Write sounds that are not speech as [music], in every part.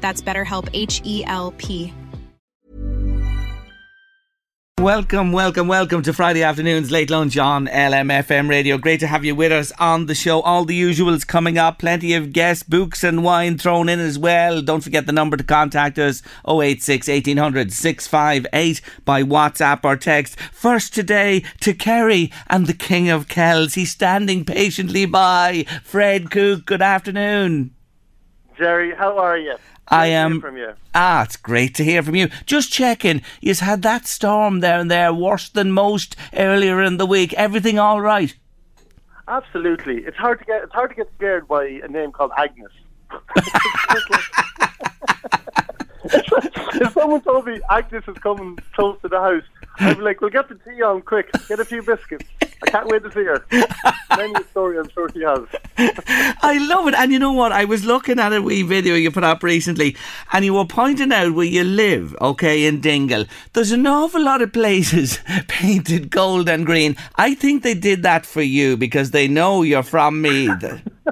That's BetterHelp H E L P. Welcome, welcome, welcome to Friday afternoon's late lunch on LMFM radio. Great to have you with us on the show. All the usuals coming up, plenty of guests, books, and wine thrown in as well. Don't forget the number to contact us 086 1800 658 by WhatsApp or text. First today to Kerry and the King of Kells. He's standing patiently by. Fred Cooke, good afternoon. Jerry, how are you? I Good to hear am. from you. Ah, it's great to hear from you. Just checking, you've had that storm there and there, worse than most earlier in the week. Everything all right? Absolutely. It's hard to get it's hard to get scared by a name called Agnes. [laughs] [laughs] if someone told me Agnes is coming close to the house, I'd like, we'll get the tea on quick. Get a few biscuits. I can't wait to see her." Many story I'm sure she has. [laughs] I love it. And you know what? I was looking at a wee video you put up recently, and you were pointing out where you live, okay, in Dingle. There's an awful lot of places [laughs] painted gold and green. I think they did that for you because they know you're from Meath. [laughs]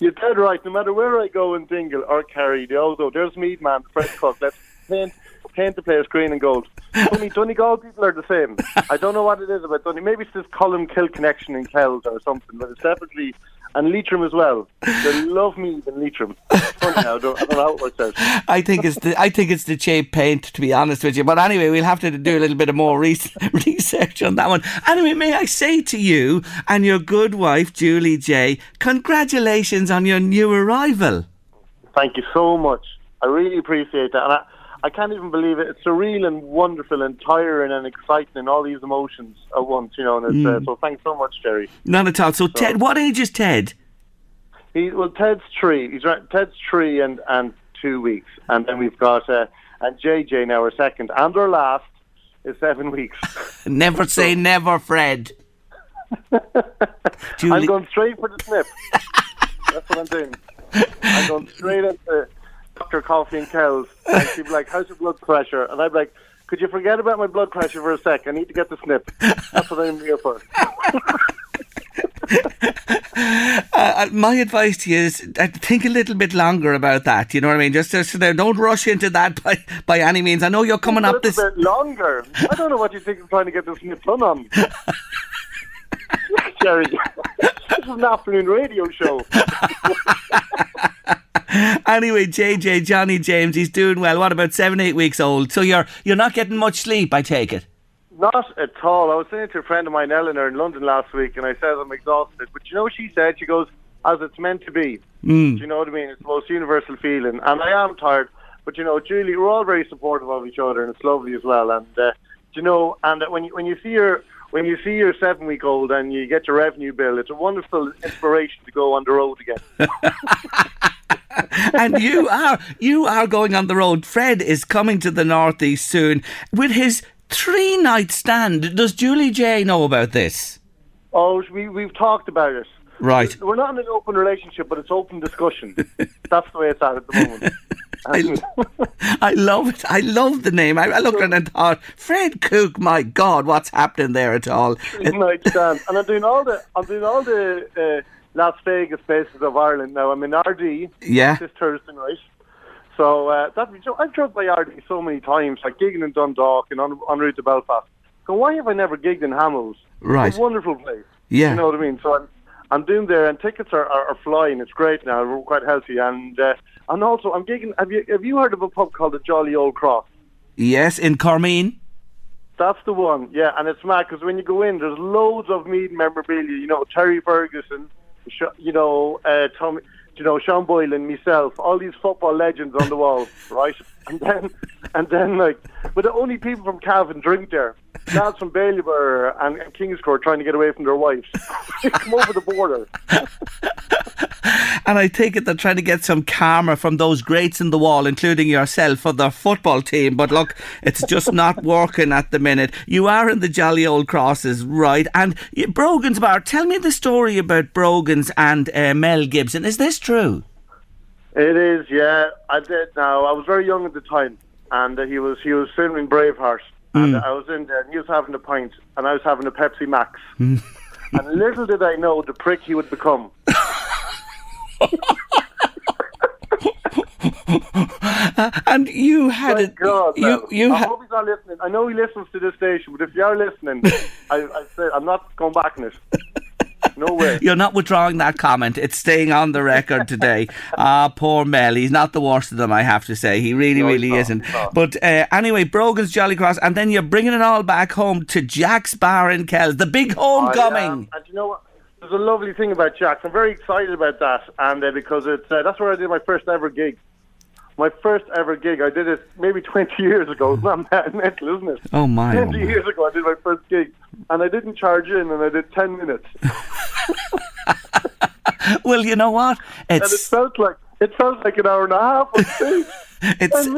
You're dead right. No matter where I go in Dingle or Kerry, all go, there's Meath Man, Fred Cooke. Let's paint, paint the place green and gold. Funny, Donegal people are the same. I don't know what it is about Donegal. Maybe it's this Columcille connection in Kells or something, but it's definitely. And Leitrim as well. They love me and Leitrim. Funny. I don't, I don't know how it works out. [laughs] I think it's the I think it's the cheap paint, to be honest with you. But anyway, we'll have to do a little bit of more re- [laughs] research on that one. Anyway, may I say to you and your good wife Julie J, congratulations on your new arrival. Thank you so much. I really appreciate that. I, can't even believe it. It's surreal and wonderful and tiring and exciting and all these emotions at once, you know. And it's, uh, so thanks so much, Jerry. None at all. So, Ted, what age is Ted? He, well, Ted's three. He's right. Ted's three and, and two weeks. And then we've got, uh, and JJ now our second. And our last is seven weeks. [laughs] Never say never, Fred. [laughs] I'm going straight for the snip. [laughs] That's what I'm doing. I'm going straight into Dr. Coffee and Kells. And she'd be like, How's your blood pressure? And I'd be like, Could you forget about my blood pressure for a sec? I need to get the snip. That's what I'm here for. [laughs] uh, my advice to you is uh, think a little bit longer about that. You know what I mean? Just, just uh, don't rush into that by, by any means. I know you're coming up this. bit longer. I don't know what you think I'm trying to get the snip done on. Jerry, this is an afternoon radio show. [laughs] Anyway, JJ Johnny James, he's doing well. What about seven, eight weeks old? So you're you're not getting much sleep, I take it. Not at all. I was saying to a friend of mine, Eleanor, in London last week, and I said I'm exhausted. But you know what she said? She goes, as it's meant to be. Mm. Do you know what I mean? It's the most universal feeling. And I am tired. But, you know, Julie, we're all very supportive of each other, and it's lovely as well. And, uh, do you know, and when you, when you see your when you see your seven week old and you get your revenue bill, it's a wonderful inspiration to go on the road again. [laughs] and you are you are going on the road. Fred is coming to the northeast soon with his three night stand. Does Julie J know about this? Oh, we, we've talked about it. Right. We're not in an open relationship, but it's open discussion. [laughs] That's the way it's at at the moment. I, I love it. I love the name. I, I looked at it and thought, Fred Cooke. My God, what's happening there at all? [laughs] night stand. And I'm doing all the I'm doing all the uh, Las Vegas bases of Ireland now. I'm in Ardee Yeah. this Thursday night. So uh, that I've drove by Ardee so many times, like gigging in Dundalk and on, en route to Belfast. So why have I never gigged in Hamills? Right. It's a wonderful place. Yeah. You know what I mean? So I'm, I'm doing there, and tickets are, are, are flying. It's great now. We're quite healthy, and uh, and also I'm gigging. Have you have you heard of a pub called the Jolly Old Cross? Yes, in Carmine. That's the one, yeah, and it's mad because when you go in, there's loads of Meath memorabilia. You know, Terry Ferguson, Sh- you know, uh, Tommy, you know, Sean Boylan and myself, all these football legends on the wall, [laughs] right? And then, and then, like, but the only people from Cavan drink there, lads from Bailieborough and, and Kingscourt trying to get away from their wives, [laughs] come over the border. And I take it they're trying to get some karma from those greats in the wall, including yourself, for the football team. But look, it's just not [laughs] working at the minute. You are in the jolly old crosses, right? And Brogan's Bar, tell me the story about Brogan's and uh, Mel Gibson. Is this true? It is, yeah. I did. Now I was very young at the time, and uh, he was he was filming Braveheart, and I was in there, and he was having a pint, and I was having a Pepsi Max. [laughs] and little did I know the prick he would become. [laughs] And you had Thank it. God, you man. you I had. hope he's not listening. I know he listens to this station, but if you are listening, [laughs] I, I say I'm not going back in it. No way. [laughs] You're not withdrawing that comment. It's staying on the record today. [laughs] Ah, poor Mel. He's not the worst of them, I have to say. He really, No, really not, isn't. not. But uh, anyway, Brogan's Jolly Cross, and then you're bringing it all back home to Jack's Bar in Kells, the big I homecoming. am. and you know what? There's a lovely thing about Jack's. I'm very excited about that, and uh, because it's uh, that's where I did my first ever gig. My first ever gig. I did it maybe 20 [laughs] years ago. It's not mad- mental, isn't it? Oh, my, oh, 20 my. years ago, I did my first gig, and I didn't charge in, and I did 10 minutes, [laughs] Well, you know what? and it felt like it sounds like an hour and a half [laughs] it's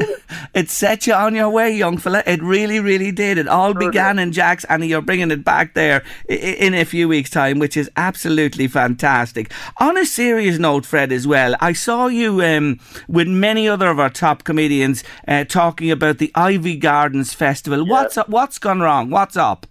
it set you on your way, young fella. It really, really did. It all began in Jack's, and you're bringing it back there in a few weeks' time, which is absolutely fantastic. On a serious note, Fred, as well, I saw you um, with many other of our top comedians uh, talking about the Iveagh Gardens Festival. What's up? What's gone wrong? What's up?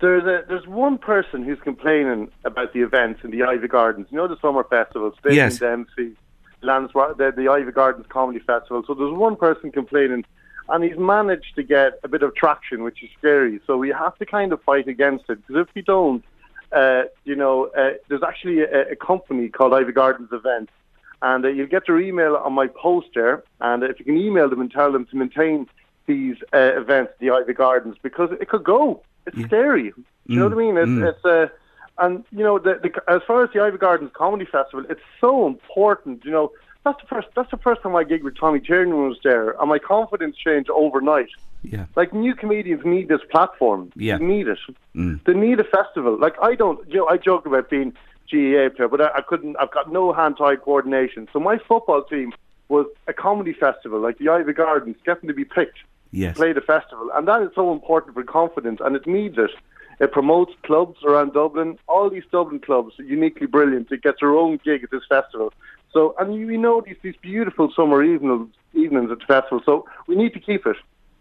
There's a there's one person who's complaining about the events in the Iveagh Gardens. You know the summer festivals, Yes. Dempsey, Lansra- the, the Iveagh Gardens Comedy Festival. So there's one person complaining, and he's managed to get a bit of traction, which is scary. So we have to kind of fight against it because if we don't, uh, you know, uh, there's actually a, a company called Iveagh Gardens Events, and uh, you'll get their email on my post there. And if you can email them and tell them to maintain these uh, events, the Iveagh Gardens, because it could go. It's scary. Do you know what I mean? It's, it's uh, and you know, the, the, as far as the Iveagh Gardens Comedy Festival, it's so important. You know, that's the first. That's the first time I gigged with Tommy Tiernan was there, and my confidence changed overnight. Yeah. Like new comedians need this platform. Yeah. They need it. Mm. They need a festival. Like I don't, you know, I joke about being GAA player, but I, I couldn't. I've got no hand-eye coordination. So my football team was a comedy festival, like the Iveagh Gardens, getting to be picked Yes. play the festival, and that is so important for confidence, and it needs it. It promotes clubs around Dublin. All these Dublin clubs are uniquely brilliant. It gets their own gig at this festival. So, and we know these these beautiful summer evenings evenings at the festival. So we need to keep it.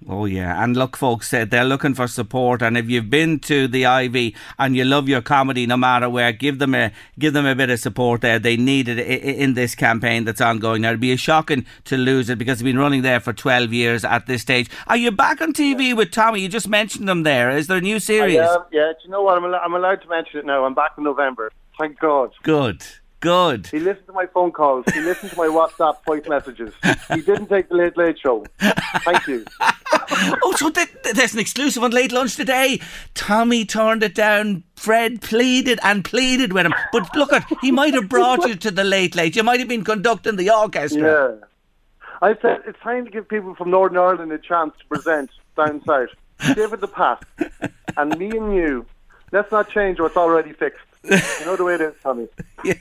Oh yeah, and look, folks, they're looking for support, and if you've been to the Iveagh and you love your comedy, no matter where, give them a give them a bit of support there. They need it i- i- in this campaign that's ongoing. Now, it'd be a shocking to lose it because it's been running there for twelve years at this stage. Are you back on TV with Tommy? You just mentioned them there. Is there a new series? Yeah, yeah. Do you know what? I'm, al- I'm allowed to mention it now. I'm back in November. Thank God. Good, good. He listened to my phone calls. He listened to my WhatsApp voice messages. He didn't take the Late Late Show. Thank you. [laughs] Oh, so th- th- there's an exclusive on late lunch today. Tommy turned it down. Fred pleaded and pleaded with him, but look at he might have brought you to the late late. You might have been conducting the orchestra. Yeah. I said it's time to give people from Northern Ireland a chance to present down south. Give it the pass. And me and you, let's not change what's already fixed. You know the way it is, Tommy. [laughs] yeah.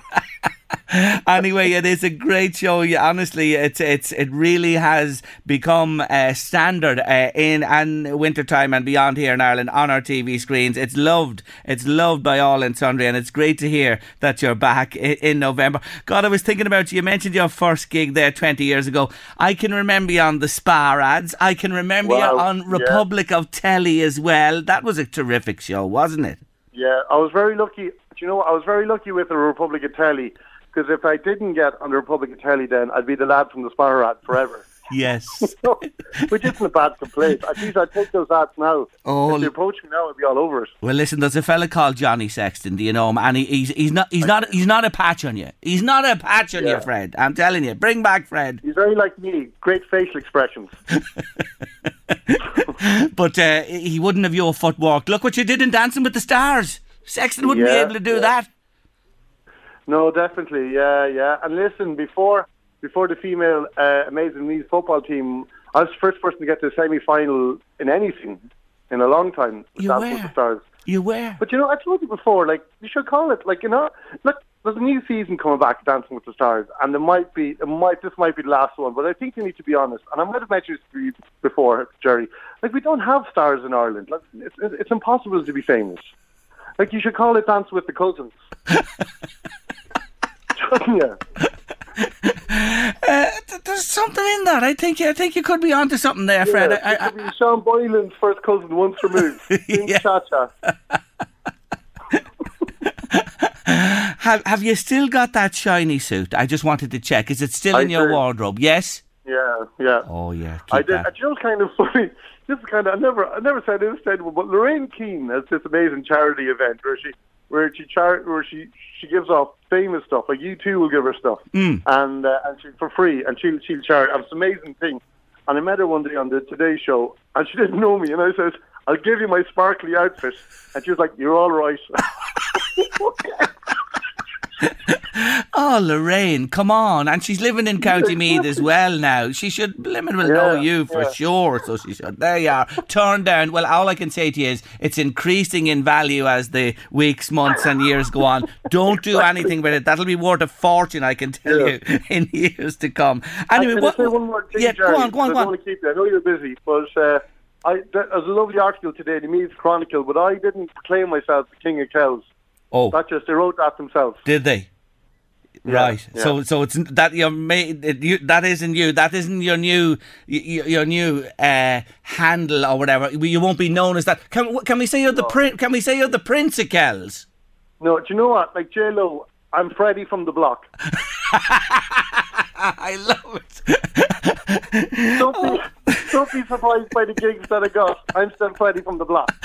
anyway, it is a great show. Yeah, honestly, it's it's it really has become a standard uh, in and wintertime and beyond here in Ireland on our TV screens. It's loved. It's loved by all and sundry, and it's great to hear that you're back in, in November. God, I was thinking about you. You mentioned your first gig there 20 years ago. I can remember you on the Spar ads. I can remember you on yeah. Republic of Telly as well. That was a terrific show, wasn't it? Yeah, I was very lucky. You know? I was very lucky with the Republic of Telly because if I didn't get on the Republic of Telly, then I'd be the lad from the Sparrow ad forever. [laughs] Yes. [laughs] Which isn't a bad complaint. At least I'd take those ads now. Oh, if they approach me now, I'd be all over it. Well, listen, there's a fella called Johnny Sexton. Do you know him? And he, he's he's not he's not he's not a patch on you. He's not a patch on Yeah. you, Fred. I'm telling you. Bring back Fred. He's very like me. Great facial expressions. [laughs] But uh, he wouldn't have your footwork. Look what you did in Dancing with the Stars. Sexton wouldn't be able to do yeah. that. No, definitely, yeah, yeah. And listen, before before the female uh, Amazing Leeds football team, I was the first person to get to the semi final in anything in a long time. You Dancing with were. the Stars. You were. But you know, I told you before, like you should call it, like you know, look, there's a new season coming back, Dancing with the Stars, and there might be, it might, this might be the last one. But I think you need to be honest, and I might have mentioned this you before, Jerry. Like we don't have stars in Ireland. Like it's it's impossible to be famous. Like you should call it Dance with the Cousins. Shouldn't you? Uh, th- there's something in that. I think I think you could be onto something there, Fred. Yeah, I, it could be Sean Boylan's first cousin once removed. [laughs] Sing Yeah. cha-cha. [laughs] have have you still got that shiny suit? I just wanted to check. Is it still I in your do. wardrobe? Yes. Yeah, yeah. Oh yeah. I did. that. You know, kind of funny. This is kind of I never, I never said this anyone, but Lorraine Keane has this amazing charity event where she, where she char- where she she gives off famous stuff. Like U2 will give her stuff, Mm. and uh, and she for free, and she'll she'll charge. It's an amazing thing. And I met her one day on the Today Show, and she [laughs] didn't know me, and I said, "I'll give you my sparkly outfit," and she was like, "You're all right." [laughs] [laughs] [laughs] Oh, Lorraine, come on. And she's living in County Meath as well now. She should, Limit will know you for yeah. sure. So she should. There you are. Turn down. Well, all I can say to you is it's increasing in value as the weeks, months, and years go on. Don't do anything with it. That'll be worth a fortune, I can tell Yeah. you, [laughs] in years to come. Anyway, what. I say one more thing, yeah, Jerry? go on, go on, I go on. want to keep you. I know you're busy, but uh, I, there was a lovely article today in the Meath Chronicle, but I didn't proclaim myself the king of cows. Oh, That just they wrote that themselves. did they? Right. yeah. So so it's that your made it, you that isn't you. That isn't your new your, your new uh, handle or whatever. You won't be known as that. Can can we say you're the prin- Can we say you're the Prince of Kells? No, do you know what? Like J Lo, I'm Freddie from the block. [laughs] I love it. Don't be, [laughs] don't be surprised by the gigs that I got. I'm still Freddie from the block. [laughs]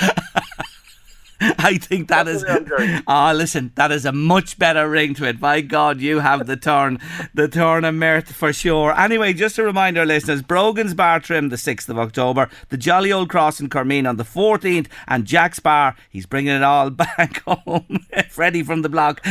[laughs] I think that is. That's what I'm. Ah, listen, that is a much better ring to it. By God, you have the turn, the turn of mirth for sure. Anyway, just to remind our listeners, Brogan's Bar Trim the sixth of October, the Jolly Old Cross in Carmine on the fourteenth, and Jack's Bar. He's bringing it all [laughs] back home. [laughs] Freddie from the block,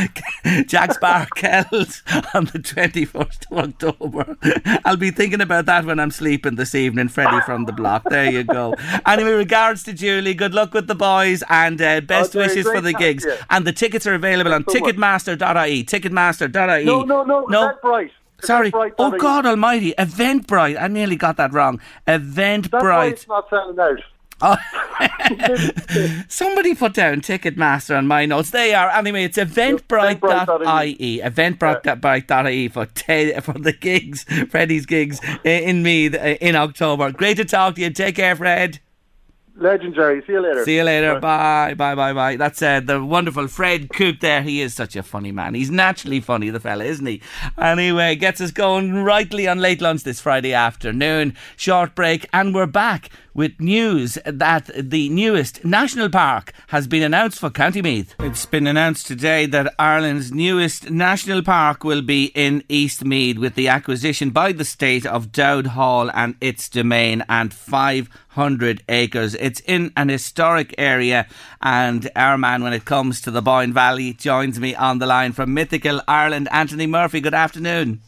Jack's Bar Kells on the twenty first of October. I'll be thinking about that when I'm sleeping this evening. Freddie from the block. There you go. Anyway, regards to Julie. Good luck with the boys and uh, best Okay, wishes for the gigs. yeah. And the tickets are available on Thanks so much. Ticketmaster.ie. Ticketmaster.ie. No, no, no. no. Eventbrite. Sorry. Eventbrite, Oh God Almighty! Eventbrite. I nearly got that wrong. That's why Eventbrite. it's not selling out. Oh. [laughs] Somebody put down Ticketmaster on my notes. They are anyway. It's eventbrite.ie. Eventbrite.ie for te- for the gigs, Freddie's gigs in uh, in October. Great to talk to you. Take care, Fred. Legendary. See you later. See you later. Bye. Bye. Bye. Bye. That's uh, the wonderful Fred Cooke there. He is such a funny man. He's naturally funny, the fella, isn't he? Anyway, gets us going rightly on late lunch this Friday afternoon. Short break, and we're back with news that the newest national park has been announced for County Meath. It's been announced today that Ireland's newest national park will be in East Meath with the acquisition by the state of Dowth Hall and its domain and 500 acres. It's in an historic area, and our man, when it comes to the Boyne Valley, joins me on the line from Mythical Ireland. Anthony Murphy, good afternoon.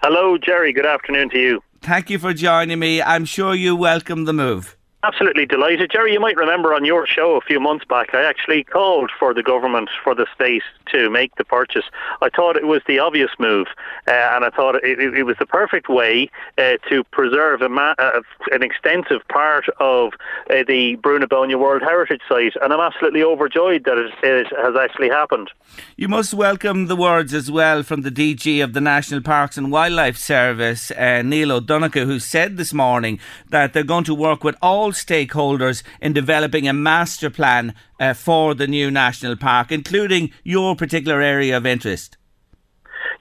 Hello, Jerry. Good afternoon to you. Thank you for joining me. I'm sure you welcome the move. Absolutely delighted. Jerry, you might remember on your show a few months back, I actually called for the government, for the state to make the purchase. I thought it was the obvious move, uh, and I thought it, it, was the perfect way uh, to preserve a ma- uh, an extensive part of uh, the Brú-na-Bóinne World Heritage Site, and I'm absolutely overjoyed that it, it has actually happened. You must welcome the words as well from the DG of the National Parks and Wildlife Service, uh, Neil O'Donoghue, who said this morning that they're going to work with all stakeholders in developing a master plan uh, for the new national park, including your particular area of interest.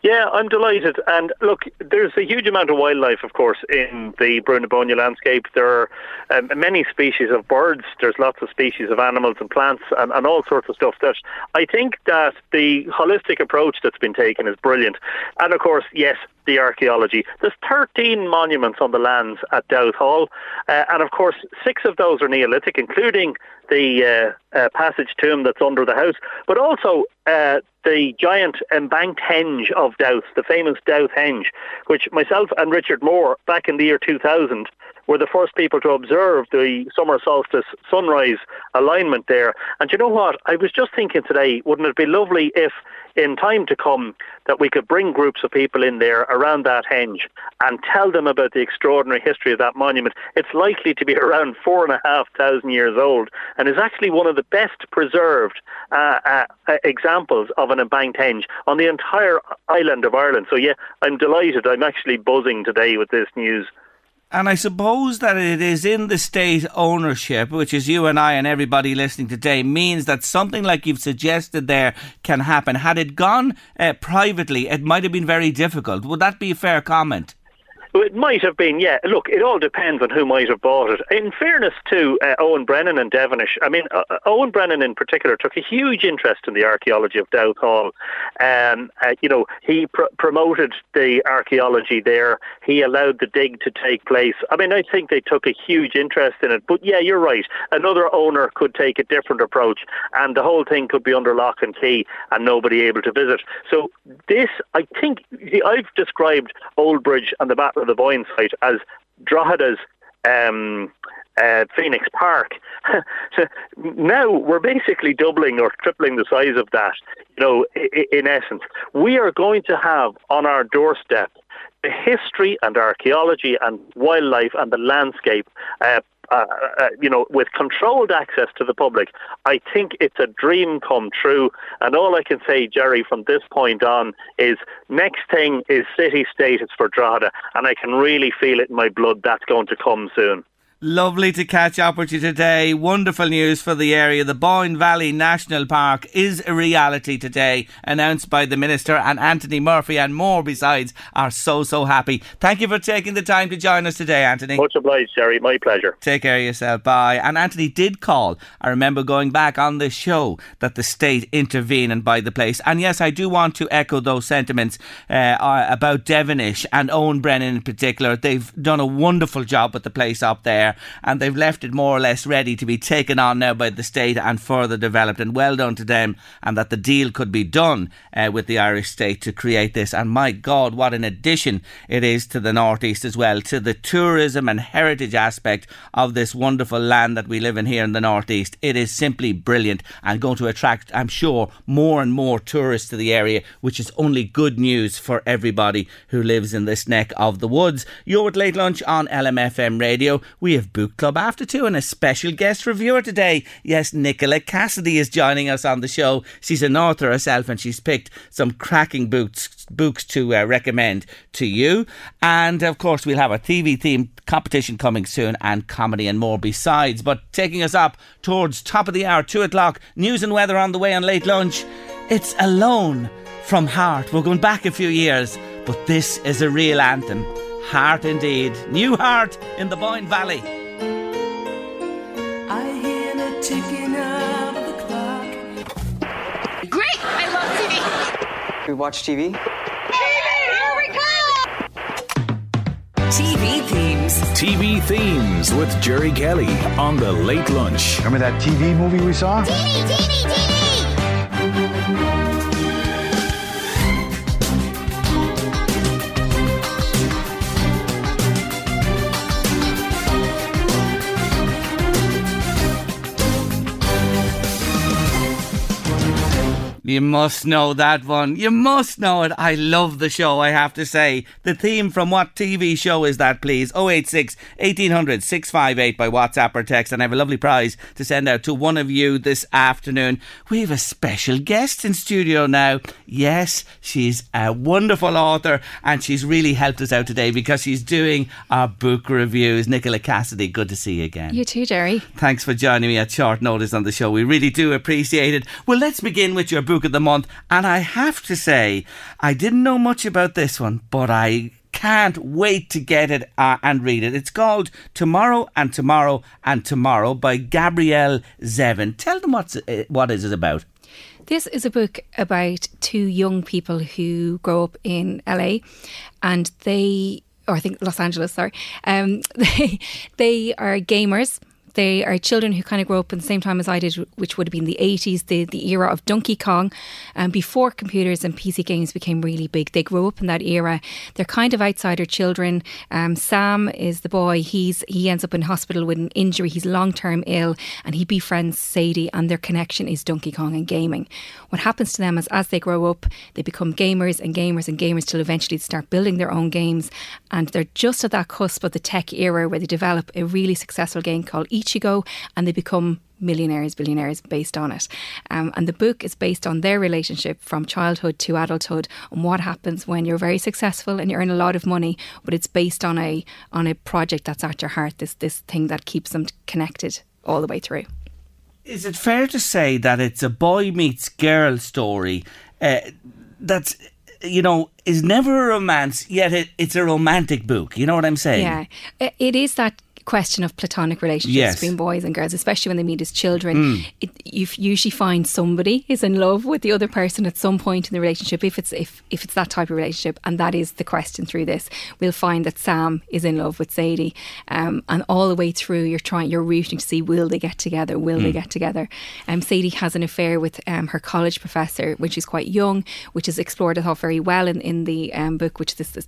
Yeah, I'm delighted. And look, there's a huge amount of wildlife, of course, in the Brú-na-Bóinne landscape. There are um, many species of birds. There's lots of species of animals and plants and, and all sorts of stuff that I think that the holistic approach that's been taken is brilliant. And of course, yes, the archaeology. There's 13 monuments on the lands at Dowth Hall, uh, and of course, six of those are Neolithic, including the uh, uh, passage tomb that's under the house, but also uh, the giant embanked henge of Dowth, the famous Dowth henge, which myself and Richard Moore, back in the year 2000, were the first people to observe the summer solstice sunrise alignment there. And you know what? I was just thinking today, wouldn't it be lovely if in time to come that we could bring groups of people in there around that henge and tell them about the extraordinary history of that monument. It's likely to be [laughs] around four and a half thousand years old and is actually one of the best preserved uh, uh, examples of an embanked henge on the entire island of Ireland. So yeah, I'm delighted. I'm actually buzzing today with this news. And I suppose that it is in the state ownership, which is you and I and everybody listening today, means that something like you've suggested there can happen. Had it gone uh, privately, it might have been very difficult. Would that be a fair comment? It might have been, yeah. Look, it all depends on who might have bought it. In fairness to uh, Owen Brennan and Devenish, I mean, uh, uh, Owen Brennan in particular took a huge interest in the archaeology of Dowth Hall. Um, uh, you know, he pr- promoted the archaeology there. He allowed the dig to take place. I mean, I think they took a huge interest in it. But yeah, you're right. Another owner could take a different approach, and the whole thing could be under lock and key, and nobody able to visit. So this, I think, I've described Old Bridge and the Battle the Boyne site as Drogheda's um, uh, Phoenix Park. [laughs] so now we're basically doubling or tripling the size of that. You know, in, in essence, we are going to have on our doorstep the history and archaeology and wildlife and the landscape uh, uh, uh, you know, with controlled access to the public, I think it's a dream come true. And all I can say, Jerry, from this point on is next thing is city status for Drogheda, and I can really feel it in my blood that's going to come soon. Lovely to catch up with you today. Wonderful news for the area. The Boyne Valley National Park is a reality today, announced by the Minister, and Anthony Murphy and more besides are so, so happy. Thank you for taking the time to join us today, Anthony. Much obliged, Jerry. My pleasure. Take care of yourself. Bye. And Anthony did call. I remember going back on the show that the state intervene and buy the place. And yes, I do want to echo those sentiments uh, about Devenish and Owen Brennan in particular. They've done a wonderful job with the place up there there, and they've left it more or less ready to be taken on now by the state and further developed. And well done to them, and that the deal could be done uh, with the Irish state to create this. And my God, what an addition it is to the northeast as well, to the tourism and heritage aspect of this wonderful land that we live in here in the northeast. It is simply brilliant and going to attract, I'm sure, more and more tourists to the area, which is only good news for everybody who lives in this neck of the woods. You're at late lunch on LMFM radio. We have Book Club After Two and a special guest reviewer today. Yes, Nicola Cassidy is joining us on the show. She's an author herself and she's picked some cracking books books to uh, recommend to you. And of course, we'll have a TV theme competition coming soon and comedy and more besides. But taking us up towards top of the hour, two o'clock, news and weather on the way on late lunch. It's Alone from Heart. We're going back a few years, but this is a real anthem. Heart indeed. New Heart in the Boyne Valley. I hear the ticking of the clock. Great! I love TV. We watch TV? Here we go! TV themes. TV themes with Jerry Kelly on the late lunch. Remember that TV movie we saw? TV, TV, TV! You must know that one. You must know it. I love the show, I have to say. The theme from what TV show is that, please? 086 1800 658 by WhatsApp or text. And I have a lovely prize to send out to one of you this afternoon. We have a special guest in studio now. Yes, she's a wonderful author and she's really helped us out today because she's doing our book reviews. Nicola Cassidy, good to see you again. You too, Jerry. Thanks for joining me at short notice on the show. We really do appreciate it. Well, let's begin with your book book of the month. And I have to say, I didn't know much about this one, but I can't wait to get it uh, and read it. It's called Tomorrow and Tomorrow and Tomorrow by Gabrielle Zevin. Tell them what's uh, what is it about. This is a book about two young people who grow up in LA and they, or I think Los Angeles, sorry. Um, [laughs] they, they are gamers. They are children who kind of grow up in the same time as I did, which would have been the 80s, the, the era of Donkey Kong, um, before computers and PC games became really big. They grew up in that era. They're kind of outsider children. Um, Sam is the boy. He's He ends up in hospital with an injury. He's long term ill and he befriends Sadie, and their connection is Donkey Kong and gaming. What happens to them is as they grow up, they become gamers and gamers and gamers till eventually they start building their own games. And they're just at that cusp of the tech era where they develop a really successful game called Ichigo and they become millionaires, billionaires based on it. Um, and the book is based on their relationship from childhood to adulthood and what happens when you're very successful and you earn a lot of money, but it's based on a on a project that's at your heart, this this thing that keeps them connected all the way through. Is it fair to say that it's a boy meets girl story uh, that's, you know, is never a romance, yet it, it's a romantic book? You know what I'm saying? Yeah, it is that question of platonic relationships Yes. between boys and girls, especially when they meet as children. It, you usually find somebody is in love with the other person at some point in the relationship. If it's if if it's that type of relationship, and that is the question through this, we'll find that Sam is in love with Sadie, um, and all the way through, you're trying, you're rooting to see will they get together? Will they get together? Um, Sadie has an affair with um, her college professor when she's quite young, which is explored, I thought, very well in, in the um, book, which is this, this.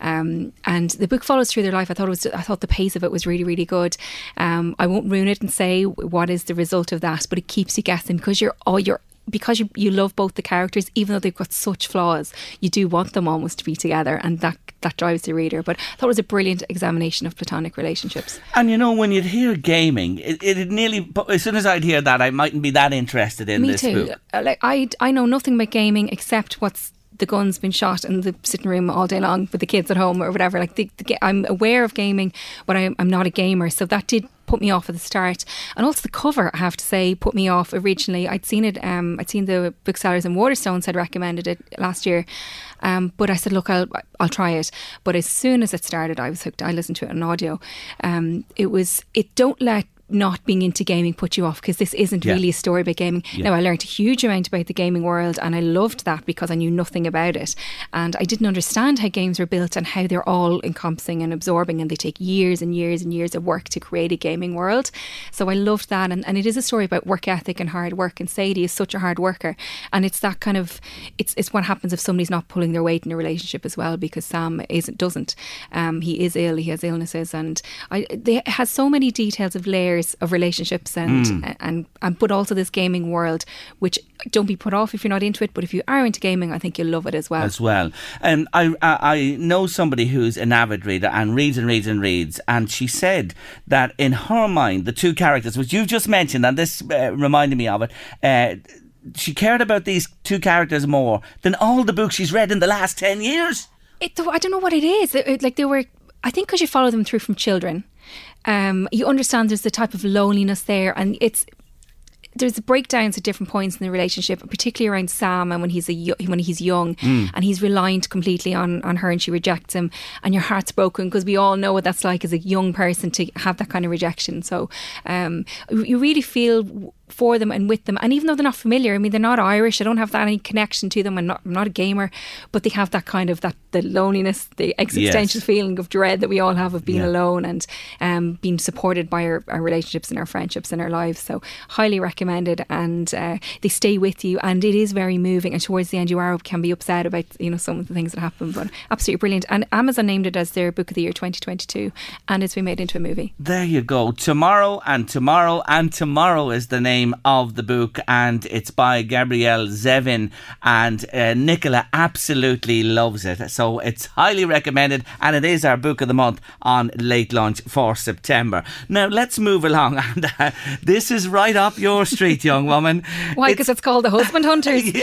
Um, and the book follows through their life. I thought it was, I thought the pace of it was really, really good. Um, I won't ruin it and say what is the result of that, but it keeps you guessing because you're all you're because you, you love both the characters, even though they've got such flaws, you do want them almost to be together, and that that drives the reader. But I thought it was a brilliant examination of platonic relationships. And you know, when you'd hear gaming, it, it nearly, as soon as I'd hear that, I mightn't be that interested in Me this too. book. Uh, Like I, I know nothing about gaming except what's the gun's been shot in the sitting room all day long with the kids at home or whatever. Like the, the, I'm aware of gaming, but I'm, I'm not a gamer, so that did put me off at the start. And also the cover, I have to say, put me off originally. I'd seen it. Um, I'd seen the booksellers and Waterstones had recommended it last year. Um, but I said, look, I'll I'll try it. But as soon as it started, I was hooked. I listened to it on audio. Um, it was it don't let not being into gaming put you off because this isn't Yeah. really a story about gaming. Yeah. Now I learned a huge amount about the gaming world and I loved that because I knew nothing about it and I didn't understand how games were built and how they're all encompassing and absorbing and they take years and years and years of work to create a gaming world. So I loved that and, and it is a story about work ethic and hard work and Sadie is such a hard worker and it's that kind of it's it's what happens if somebody's not pulling their weight in a relationship as well because Sam isn't doesn't. Um, he is ill, he has illnesses and I they it has so many details of layers of relationships and, Mm. and and but also this gaming world which don't be put off if you're not into it but if you are into gaming I think you'll love it as well. as well. And I, I I know somebody who's an avid reader and reads and reads and reads, and she said that in her mind, the two characters, which you've just mentioned, and this uh, reminded me of it. Uh, she cared about these two characters more than all the books she's read in the last 10 years. it, I don't know what it is. It- it- like they were, I think, because you follow them through from children, um, you understand there's the type of loneliness there, and it's there's breakdowns at different points in the relationship, particularly around Sam and when he's a when he's young and he's reliant completely on on her and she rejects him, and your heart's broken because we all know what that's like as a young person to have that kind of rejection. So um, you really feel for them and with them, and even though they're not familiar, I mean they're not Irish, I don't have that any connection to them, I'm not I'm not a gamer, but they have that kind of that the loneliness, the existential Yes. feeling of dread that we all have of being Yeah. alone and um, being supported by our, our relationships and our friendships and our lives. So highly recommended, and uh, they stay with you, and it is very moving. And towards the end, you are can be upset about you know some of the things that happen, but absolutely brilliant. And Amazon named it as their book of the year 2022, and it's been made into a movie. There you go. Tomorrow and Tomorrow and Tomorrow is the name of the book, and it's by Gabrielle Zevin. And uh, Nicola absolutely loves it. So it's highly recommended, and it is our book of the month on late launch for September. Now, let's move along. [laughs] And uh, this is right up your street, young woman. [laughs] Why? Because it's called the Husband Hunters. [laughs]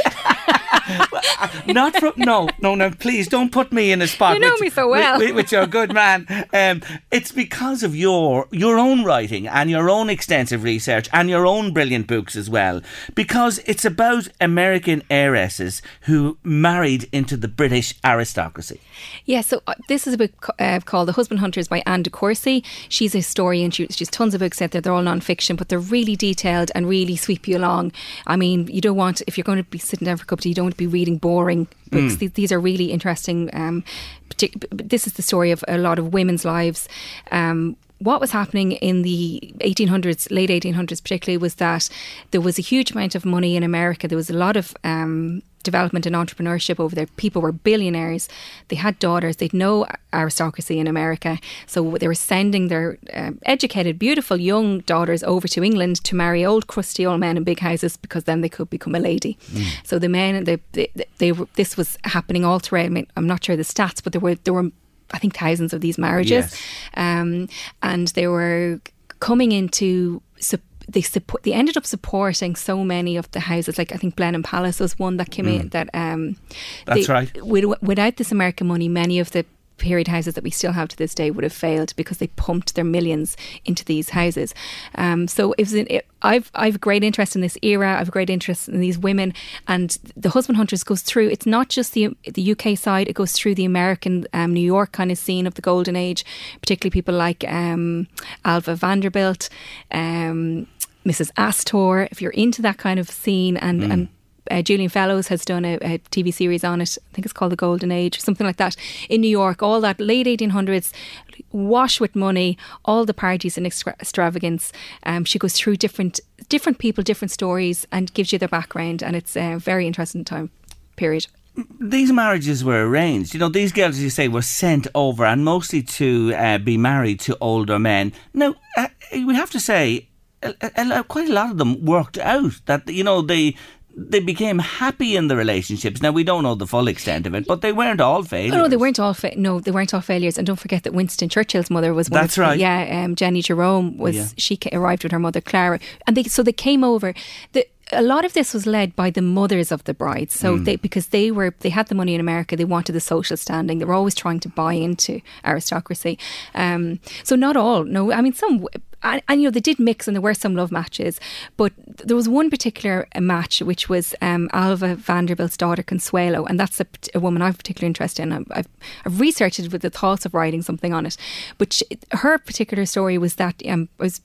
Not from no, no, no. Please don't put me in a spot. You know which- me so well. Which, which you're a good man. Um, it's because of your your own writing and your own extensive research and your own brilliant books as well. Because it's about American heiresses who married into the British aristocracy. Yeah, so uh, this is a book uh, called The Husband Hunters by Anne de Courcy. She's a historian. She, she's tons of books out there. They're all non-fiction, but they're really detailed and really sweep you along. I mean, you don't want, if you're going to be sitting down for a cup of tea, you don't want to be reading boring books. Mm. These, these are really interesting. Um, partic- b- b- this is the story of a lot of women's lives. Um, what was happening in the 1800s, late 1800s particularly, was that there was a huge amount of money in America. There was a lot of um, development and entrepreneurship over there. People were billionaires. They had daughters. They'd no aristocracy in America. So they were sending their um, educated, beautiful young daughters over to England to marry old, crusty old men in big houses because then they could become a lady. So the men, they, they, they were, this was happening all throughout. I mean, I'm not sure the stats, but there were there were I think thousands of these marriages, Yes. um, and they were coming into. sup- They support. They ended up supporting so many of the houses. Like I think Blenheim Palace was one that came in. Mm. That um, That's they- right. with- without this American money, many of the period houses that we still have to this day would have failed because they pumped their millions into these houses. Um, so it was an, it, I've I've great interest in this era. I've great interest in these women, and the husband hunters goes through. It's not just the the UK side; it goes through the American um, New York kind of scene of the golden age, particularly people like um, Alva Vanderbilt. Um, Mrs. Astor, if you're into that kind of scene, and, and uh, Julian Fellowes has done a, a TV series on it. I think it's called The Golden Age, something like that, in New York. All that late 1800s, wash with money, all the parties and extra- extravagance. Um, she goes through different different people, different stories, and gives you their background, and it's a very interesting time period. These marriages were arranged. You know, these girls, as you say, were sent over and mostly to uh, be married to older men. Now, uh, we have to say, a, a, a- quite a lot of them worked out that, you know, they. They became happy in the relationships. Now we don't know the full extent of it, but they weren't all failures. Oh, no, they weren't all fa- no, they weren't all failures. And don't forget that Winston Churchill's mother was one That's of, right. Yeah, um, Jenny Jerome was Yeah. she ca- arrived with her mother Clara, and they so they came over. The, a lot of this was led by the mothers of the brides. So Mm. they because they were they had the money in America, they wanted the social standing. They were always trying to buy into aristocracy. Um, so not all. No, I mean some. And, and you know they did mix, and there were some love matches, but there was one particular uh, match which was um, Alva Vanderbilt's daughter Consuelo, and that's a, a woman I've particular interest in. I've, I've, I've researched it with the thoughts of writing something on it, but she, her particular story was that um, was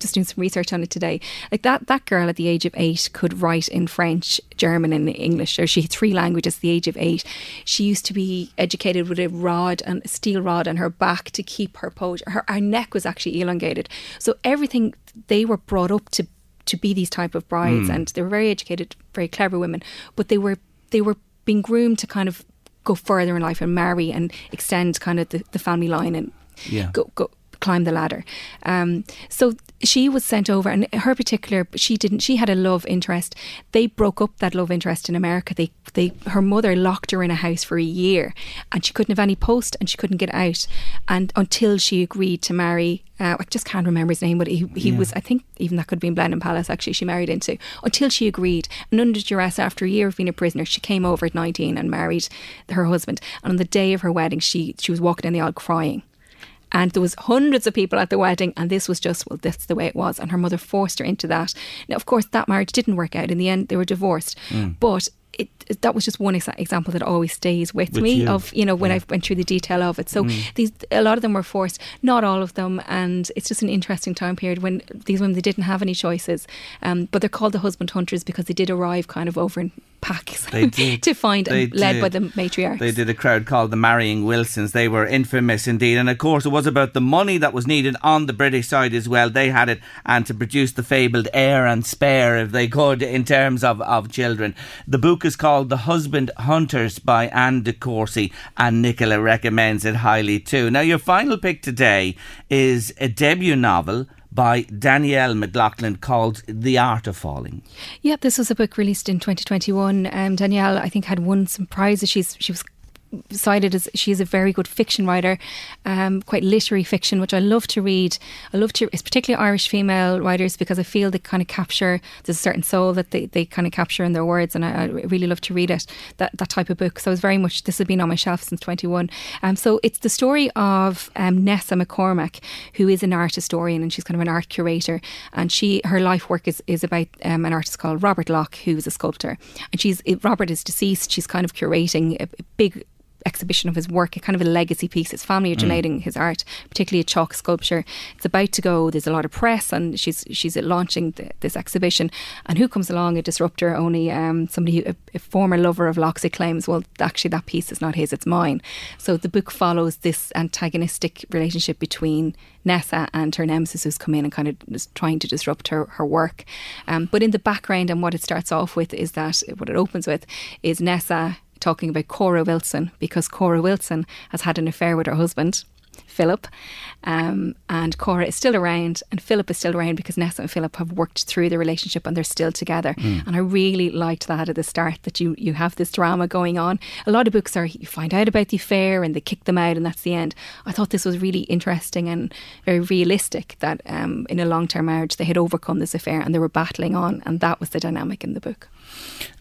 just doing some research on it today. Like that, that girl at the age of eight could write in French, German, and English. Or she had three languages at the age of eight. She used to be educated with a rod and a steel rod on her back to keep her pose. Her, her neck was actually elongated. So everything they were brought up to to be these type of brides, Mm. and they were very educated, very clever women. But they were they were being groomed to kind of go further in life and marry and extend kind of the, the family line and Yeah. go, go climb the ladder. Um, so she was sent over, and her particular, she didn't. She had a love interest. They broke up that love interest in America. They, they, her mother locked her in a house for a year, and she couldn't have any post, and she couldn't get out, and until she agreed to marry. Uh, I just can't remember his name, but he, he Yeah. was. I think even that could have been Blenheim Palace. Actually, she married into until she agreed, and under duress, after a year of being a prisoner, she came over at nineteen and married her husband. And on the day of her wedding, she she was walking in the aisle crying and there was hundreds of people at the wedding and this was just well that's the way it was and her mother forced her into that now of course that marriage didn't work out in the end they were divorced Mm. but it, that was just one exa- example that always stays with, With me you. of you know when Yeah. I went through the detail of it so Mm. these a lot of them were forced not all of them and it's just an interesting time period when these women they didn't have any choices um, but they're called the husband hunters because they did arrive kind of over in packs [laughs] They did. to find led by the matriarchs They did a crowd called the Marrying Wilsons. They were infamous indeed. And of course, it was about the money that was needed on the British side as well. They had it, and to produce the fabled heir and spare, if they could, in terms of, of children. The book is called The Husband Hunters by Anne de Courcy, and Nicola recommends it highly too. Now, your final pick today is a debut novel by Danielle McLaughlin called The Art of Falling. Yeah, this was a book released in 2021. Um, Danielle, I think, had won some prizes. She's she was cited as she is a very good fiction writer, um, quite literary fiction, which I love to read. I love to, it's particularly Irish female writers because I feel they kind of capture there's a certain soul that they, they kind of capture in their words, and I, I really love to read it. That that type of book. So it's very much this has been on my shelf since 21. Um, so it's the story of um, Nessa McCormack, who is an art historian and she's kind of an art curator, and she her life work is is about um, an artist called Robert Locke, who is a sculptor, and she's Robert is deceased. She's kind of curating a, a big exhibition of his work, a kind of a legacy piece. His family are donating his art, particularly a chalk sculpture. It's about to go. There's a lot of press, and she's she's launching the, this exhibition. And who comes along? A disruptor, only um, somebody, who, a, a former lover of Loxley, claims, well, actually that piece is not his, it's mine. So the book follows this antagonistic relationship between Nessa and her nemesis who's come in and kind of is trying to disrupt her, her work. Um, but in the background, and what it starts off with is that what it opens with is Nessa talking about Cora Wilson because Cora Wilson has had an affair with her husband. Philip, um, and Cora is still around, and Philip is still around because Nessa and Philip have worked through the relationship and they're still together. And I really liked that at the start that you you have this drama going on. A lot of books are you find out about the affair and they kick them out, and that's the end. I thought this was really interesting and very realistic that um, in a long term marriage they had overcome this affair and they were battling on, and that was the dynamic in the book.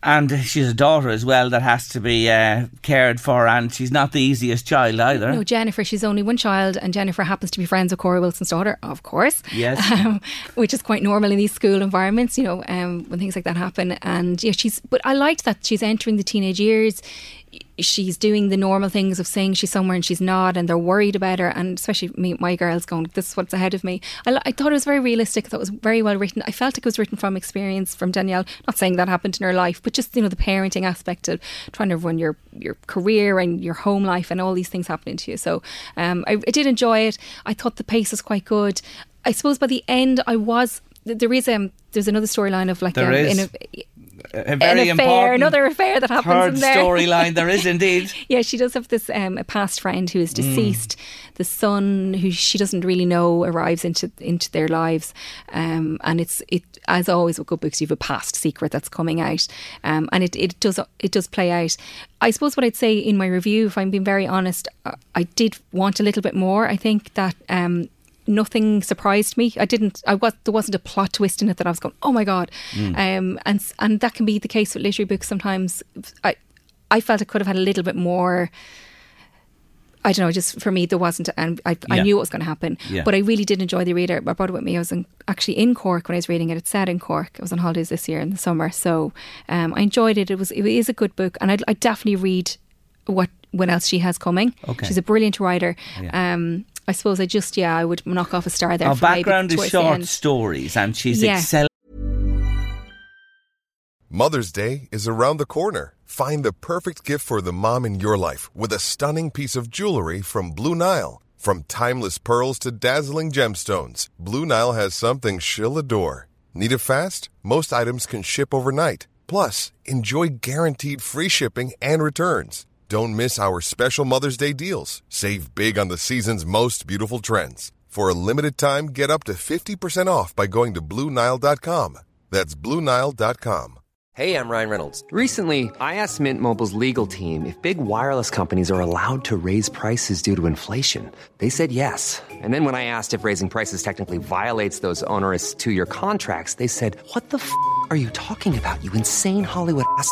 And she's a daughter as well that has to be uh, cared for, and she's not the easiest child either. No, Jennifer, she's only one child, and Jennifer happens to be friends with Cora Wilson's daughter, of course. Yes. [laughs] Um, which is quite normal in these school environments, you know, um, when things like that happen. And yeah, she's, but I liked that she's entering the teenage years. She's doing the normal things of saying she's somewhere and she's not, and they're worried about her. And especially me, my girls going, "This is what's ahead of me." I, I thought it was very realistic. I thought it was very well written. I felt it was written from experience from Danielle. Not saying that happened in her life, but just you know the parenting aspect of trying to run your your career and your home life and all these things happening to you. So um, I, I did enjoy it. I thought the pace was quite good. I suppose by the end, I was there is um there's another storyline of like There um, a, a very an affair, important another affair that happens third in there. storyline. There is [laughs] indeed. Yeah, she does have this um, a past friend who is deceased. The son, who she doesn't really know, arrives into into their lives, um, and it's it as always with good books. You have a past secret that's coming out, um, and it, it does it does play out. I suppose what I'd say in my review, if I'm being very honest, I did want a little bit more. I think that. Um, Nothing surprised me. I didn't. I was. There wasn't a plot twist in it that I was going, "Oh my god!" Um, and and that can be the case with literary books. Sometimes I, I felt it could have had a little bit more. I don't know, just for me, there wasn't, and I, I Yeah. knew what was going to happen. Yeah. But I really did enjoy the reader. I brought it with me. I was in, actually in Cork when I was reading it. It's set in Cork. I was on holidays this year in the summer, so um, I enjoyed it. It was it is a good book, and I'd definitely read what what else she has coming. Okay. She's a brilliant writer. Yeah. Um, I suppose I just yeah, I would knock off a star there. Our for maybe background is towards the short stories, and she's Yeah. excelling. Mother's Day is around the corner. Find the perfect gift for the mom in your life with a stunning piece of jewelry from Blue Nile. From timeless pearls to dazzling gemstones, Blue Nile has something she'll adore. Need it fast? Most items can ship overnight. Plus, enjoy guaranteed free shipping and returns. Don't miss our special Mother's Day deals. Save big on the season's most beautiful trends. For a limited time, get up to 50% off by going to BlueNile.com. That's BlueNile.com. Hey, I'm Ryan Reynolds. Recently, I asked Mint Mobile's legal team if big wireless companies are allowed to raise prices due to inflation. They said yes. And then when I asked if raising prices technically violates those onerous two year contracts, they said, What the f are you talking about, you insane Hollywood ass?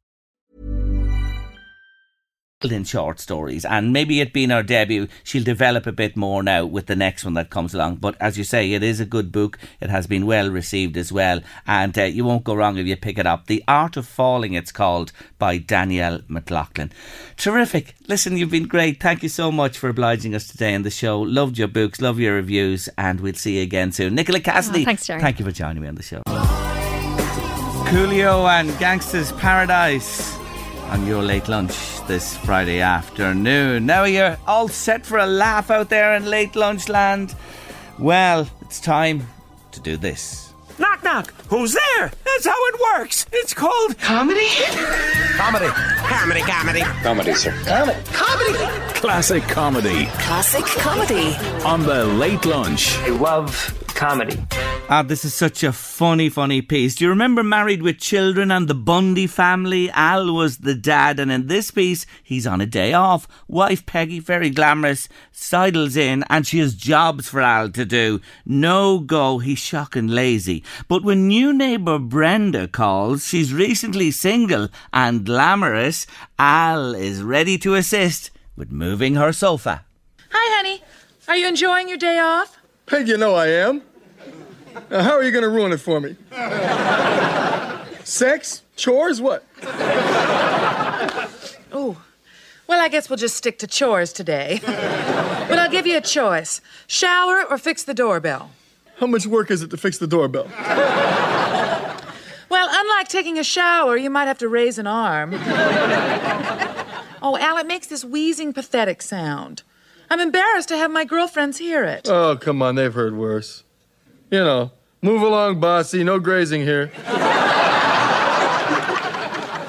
In short stories. And maybe it being her debut she'll develop a bit more now with the next one that comes along. But as you say it is a good book. It has been well received as well. And uh, you won't go wrong if you pick it up. The Art of Falling it's called by Danielle McLaughlin. Terrific. Listen you've been great. Thank you so much for obliging us today in the show. Loved your books love your reviews and we'll see you again soon. Nicola Cassidy Oh, thanks, Jerry. thank you for joining me on the show. Coolio and gangsters Paradise on your late lunch this Friday afternoon. Now you're all set for a laugh out there in late lunch land. Well, it's time to do this. Knock, knock. Who's there? That's how it works. It's called comedy. Comedy. Comedy, comedy. Comedy, sir. Comedy. Comedy. Classic comedy Classic comedy. on the late lunch. I love comedy. Ah, this is such a funny, funny piece. Do you remember Married with Children and the Bundy family? Al was the dad, and in this piece, he's on a day off. Wife Peggy, very glamorous, sidles in, and she has jobs for Al to do. No go, he's shocking lazy. But when new neighbour Brenda calls, she's recently single and glamorous. Al is ready to assist with moving her sofa. Hi, honey. Are you enjoying your day off? Peg, you know I am. Now, how are you going to ruin it for me? Sex? Chores? What? Oh, well, I guess we'll just stick to chores today. but I'll give you a choice shower or fix the doorbell. How much work is it to fix the doorbell? Well, unlike taking a shower, you might have to raise an arm. oh, Al, it makes this wheezing, pathetic sound. I'm embarrassed to have my girlfriends hear it. Oh, come on, they've heard worse. You know, move along, bossy, no grazing here.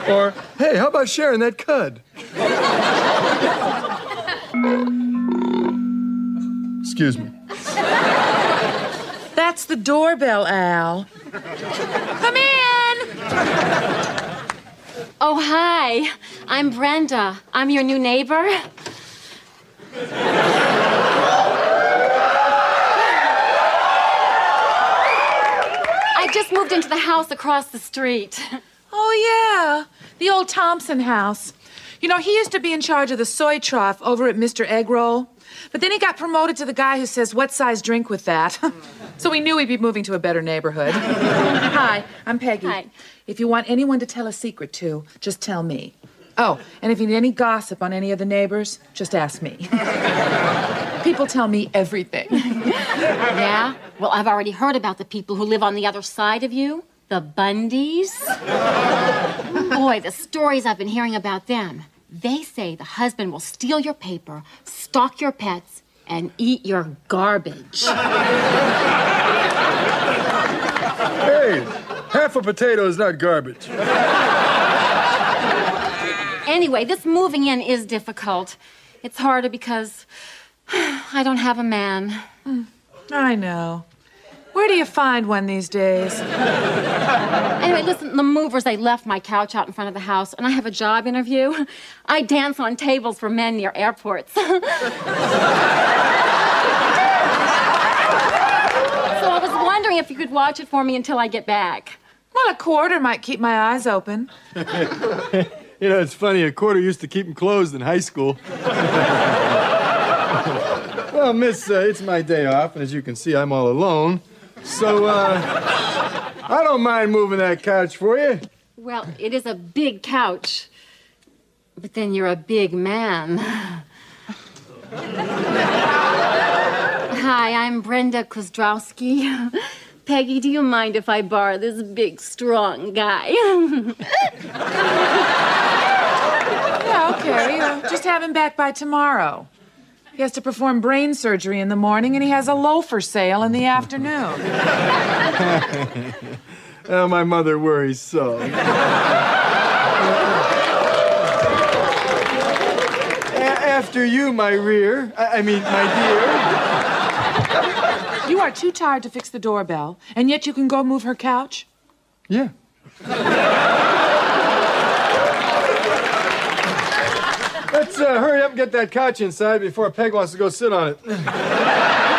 or, hey, how about sharing that cud? Excuse me. That's the doorbell, Al. Come in! Oh, hi. I'm Brenda. I'm your new neighbor. I just moved into the house across the street. Oh, yeah. The old Thompson house. You know, he used to be in charge of the soy trough over at Mr. Eggroll. But then he got promoted to the guy who says, What size drink with that? [laughs] so we knew he'd be moving to a better neighborhood. [laughs] Hi, I'm Peggy. Hi. If you want anyone to tell a secret to, just tell me. Oh, and if you need any gossip on any of the neighbors, just ask me. [laughs] People tell me everything. Yeah? Well, I've already heard about the people who live on the other side of you the Bundys. Boy, the stories I've been hearing about them. They say the husband will steal your paper, stalk your pets, and eat your garbage. Hey, half a potato is not garbage. Anyway, this moving in is difficult. It's harder because [sighs] I don't have a man. Hmm. I know. Where do you find one these days? Anyway, listen, the movers, they left my couch out in front of the house, and I have a job interview. I dance on tables for men near airports. [laughs] so I was wondering if you could watch it for me until I get back. Well, a quarter might keep my eyes open. [laughs] You know, it's funny, a quarter used to keep them closed in high school. [laughs] well, miss, uh, it's my day off, and as you can see, I'm all alone. So, uh, I don't mind moving that couch for you. Well, it is a big couch, but then you're a big man. Hi, I'm Brenda Kozdraowski. Peggy, do you mind if I borrow this big, strong guy? Yeah, okay. Uh, just have him back by tomorrow. He has to perform brain surgery in the morning, and he has a loafer sale in the afternoon. [laughs] oh, my mother worries so. After you, my rear. I, I mean, my dear. You are too tired to fix the doorbell, and yet you can go move her couch? Yeah. Uh, hurry up and get that couch inside before Peg wants to go sit on it. [laughs]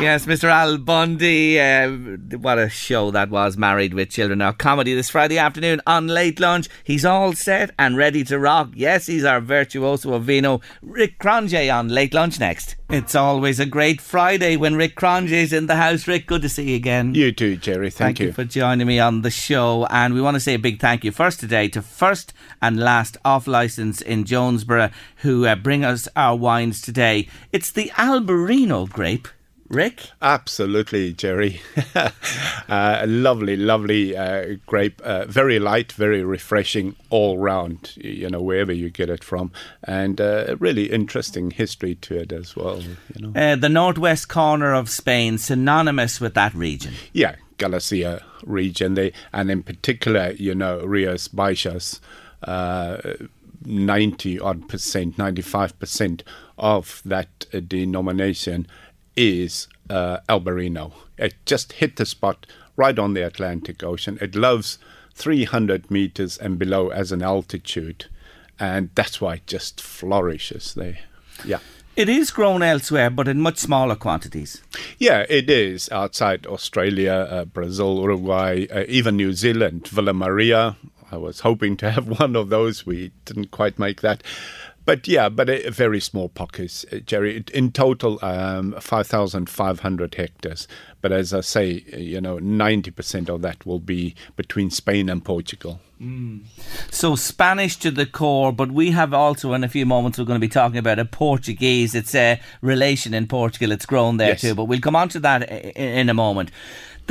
Yes, Mr. Al Bundy. Uh, what a show that was, Married with Children. Now, comedy this Friday afternoon on Late Lunch. He's all set and ready to rock. Yes, he's our virtuoso of vino, Rick Cronje, on Late Lunch next. It's always a great Friday when Rick Cronje's in the house. Rick, good to see you again. You too, Jerry. Thank, you. for joining me on the show. And we want to say a big thank you first today to First and Last Off License in Jonesborough, who uh, bring us our wines today. It's the Albarino grape. Rick? Absolutely, Jerry. [laughs] uh, lovely, lovely uh, grape. Uh, very light, very refreshing all round, you know, wherever you get it from. And uh, really interesting history to it as well, you know. Uh, the northwest corner of Spain, synonymous with that region. Yeah, Galicia region. They, and in particular, you know, Rias Baixas. Uh, 90 odd percent, 95 percent of that uh, denomination is uh, Albarino. It just hit the spot right on the Atlantic Ocean. It loves 300 meters and below as an altitude, and that's why it just flourishes there. Yeah. It is grown elsewhere, but in much smaller quantities. Yeah, it is outside Australia, uh, Brazil, Uruguay, uh, even New Zealand, Villa Maria. I was hoping to have [laughs] one of those. We didn't quite make that. But yeah, but a, very small pockets, uh, Jerry. In total, um, 5,500 hectares. But as I say, uh, you know, 90% of that will be between Spain and Portugal. Mm. So Spanish to the core, but we have also in a few moments we're going to be talking about a Portuguese. It's a relation in Portugal. It's grown there Yes. too, but we'll come on to that i- in a moment.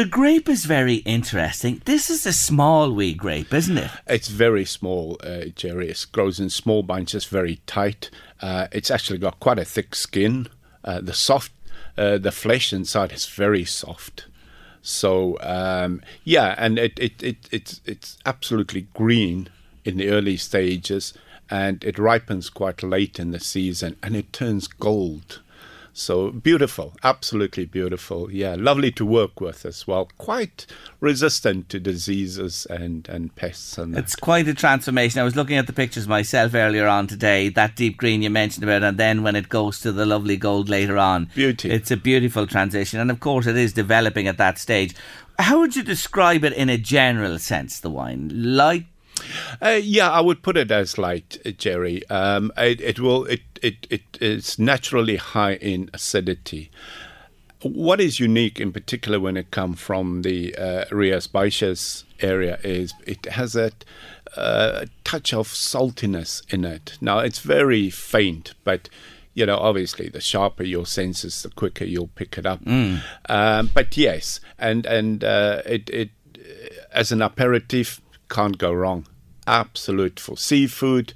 The grape is very interesting. This is a small wee grape, isn't it? It's very small, uh, Jerry. It grows in small bunches, very tight. Uh, it's actually got quite a thick skin. Uh, the soft, uh, the flesh inside is very soft. So um, yeah, and it, it, it it's it's absolutely green in the early stages, and it ripens quite late in the season, and it turns gold. So beautiful, absolutely beautiful. Yeah, lovely to work with as well. Quite resistant to diseases and, and pests and that. It's quite a transformation. I was looking at the pictures myself earlier on today. That deep green you mentioned about, and then when it goes to the lovely gold later on, beauty. It's a beautiful transition, and of course, it is developing at that stage. How would you describe it in a general sense? The wine, light. Uh, yeah, I would put it as light, uh, Jerry. Um, it, it will. It, it it is naturally high in acidity. What is unique, in particular, when it comes from the uh, Rias Baixas area, is it has a uh, touch of saltiness in it. Now, it's very faint, but you know, obviously, the sharper your senses, the quicker you'll pick it up. Mm. Um, but yes, and and uh, it it as an aperitif can't go wrong. Absolute for seafood.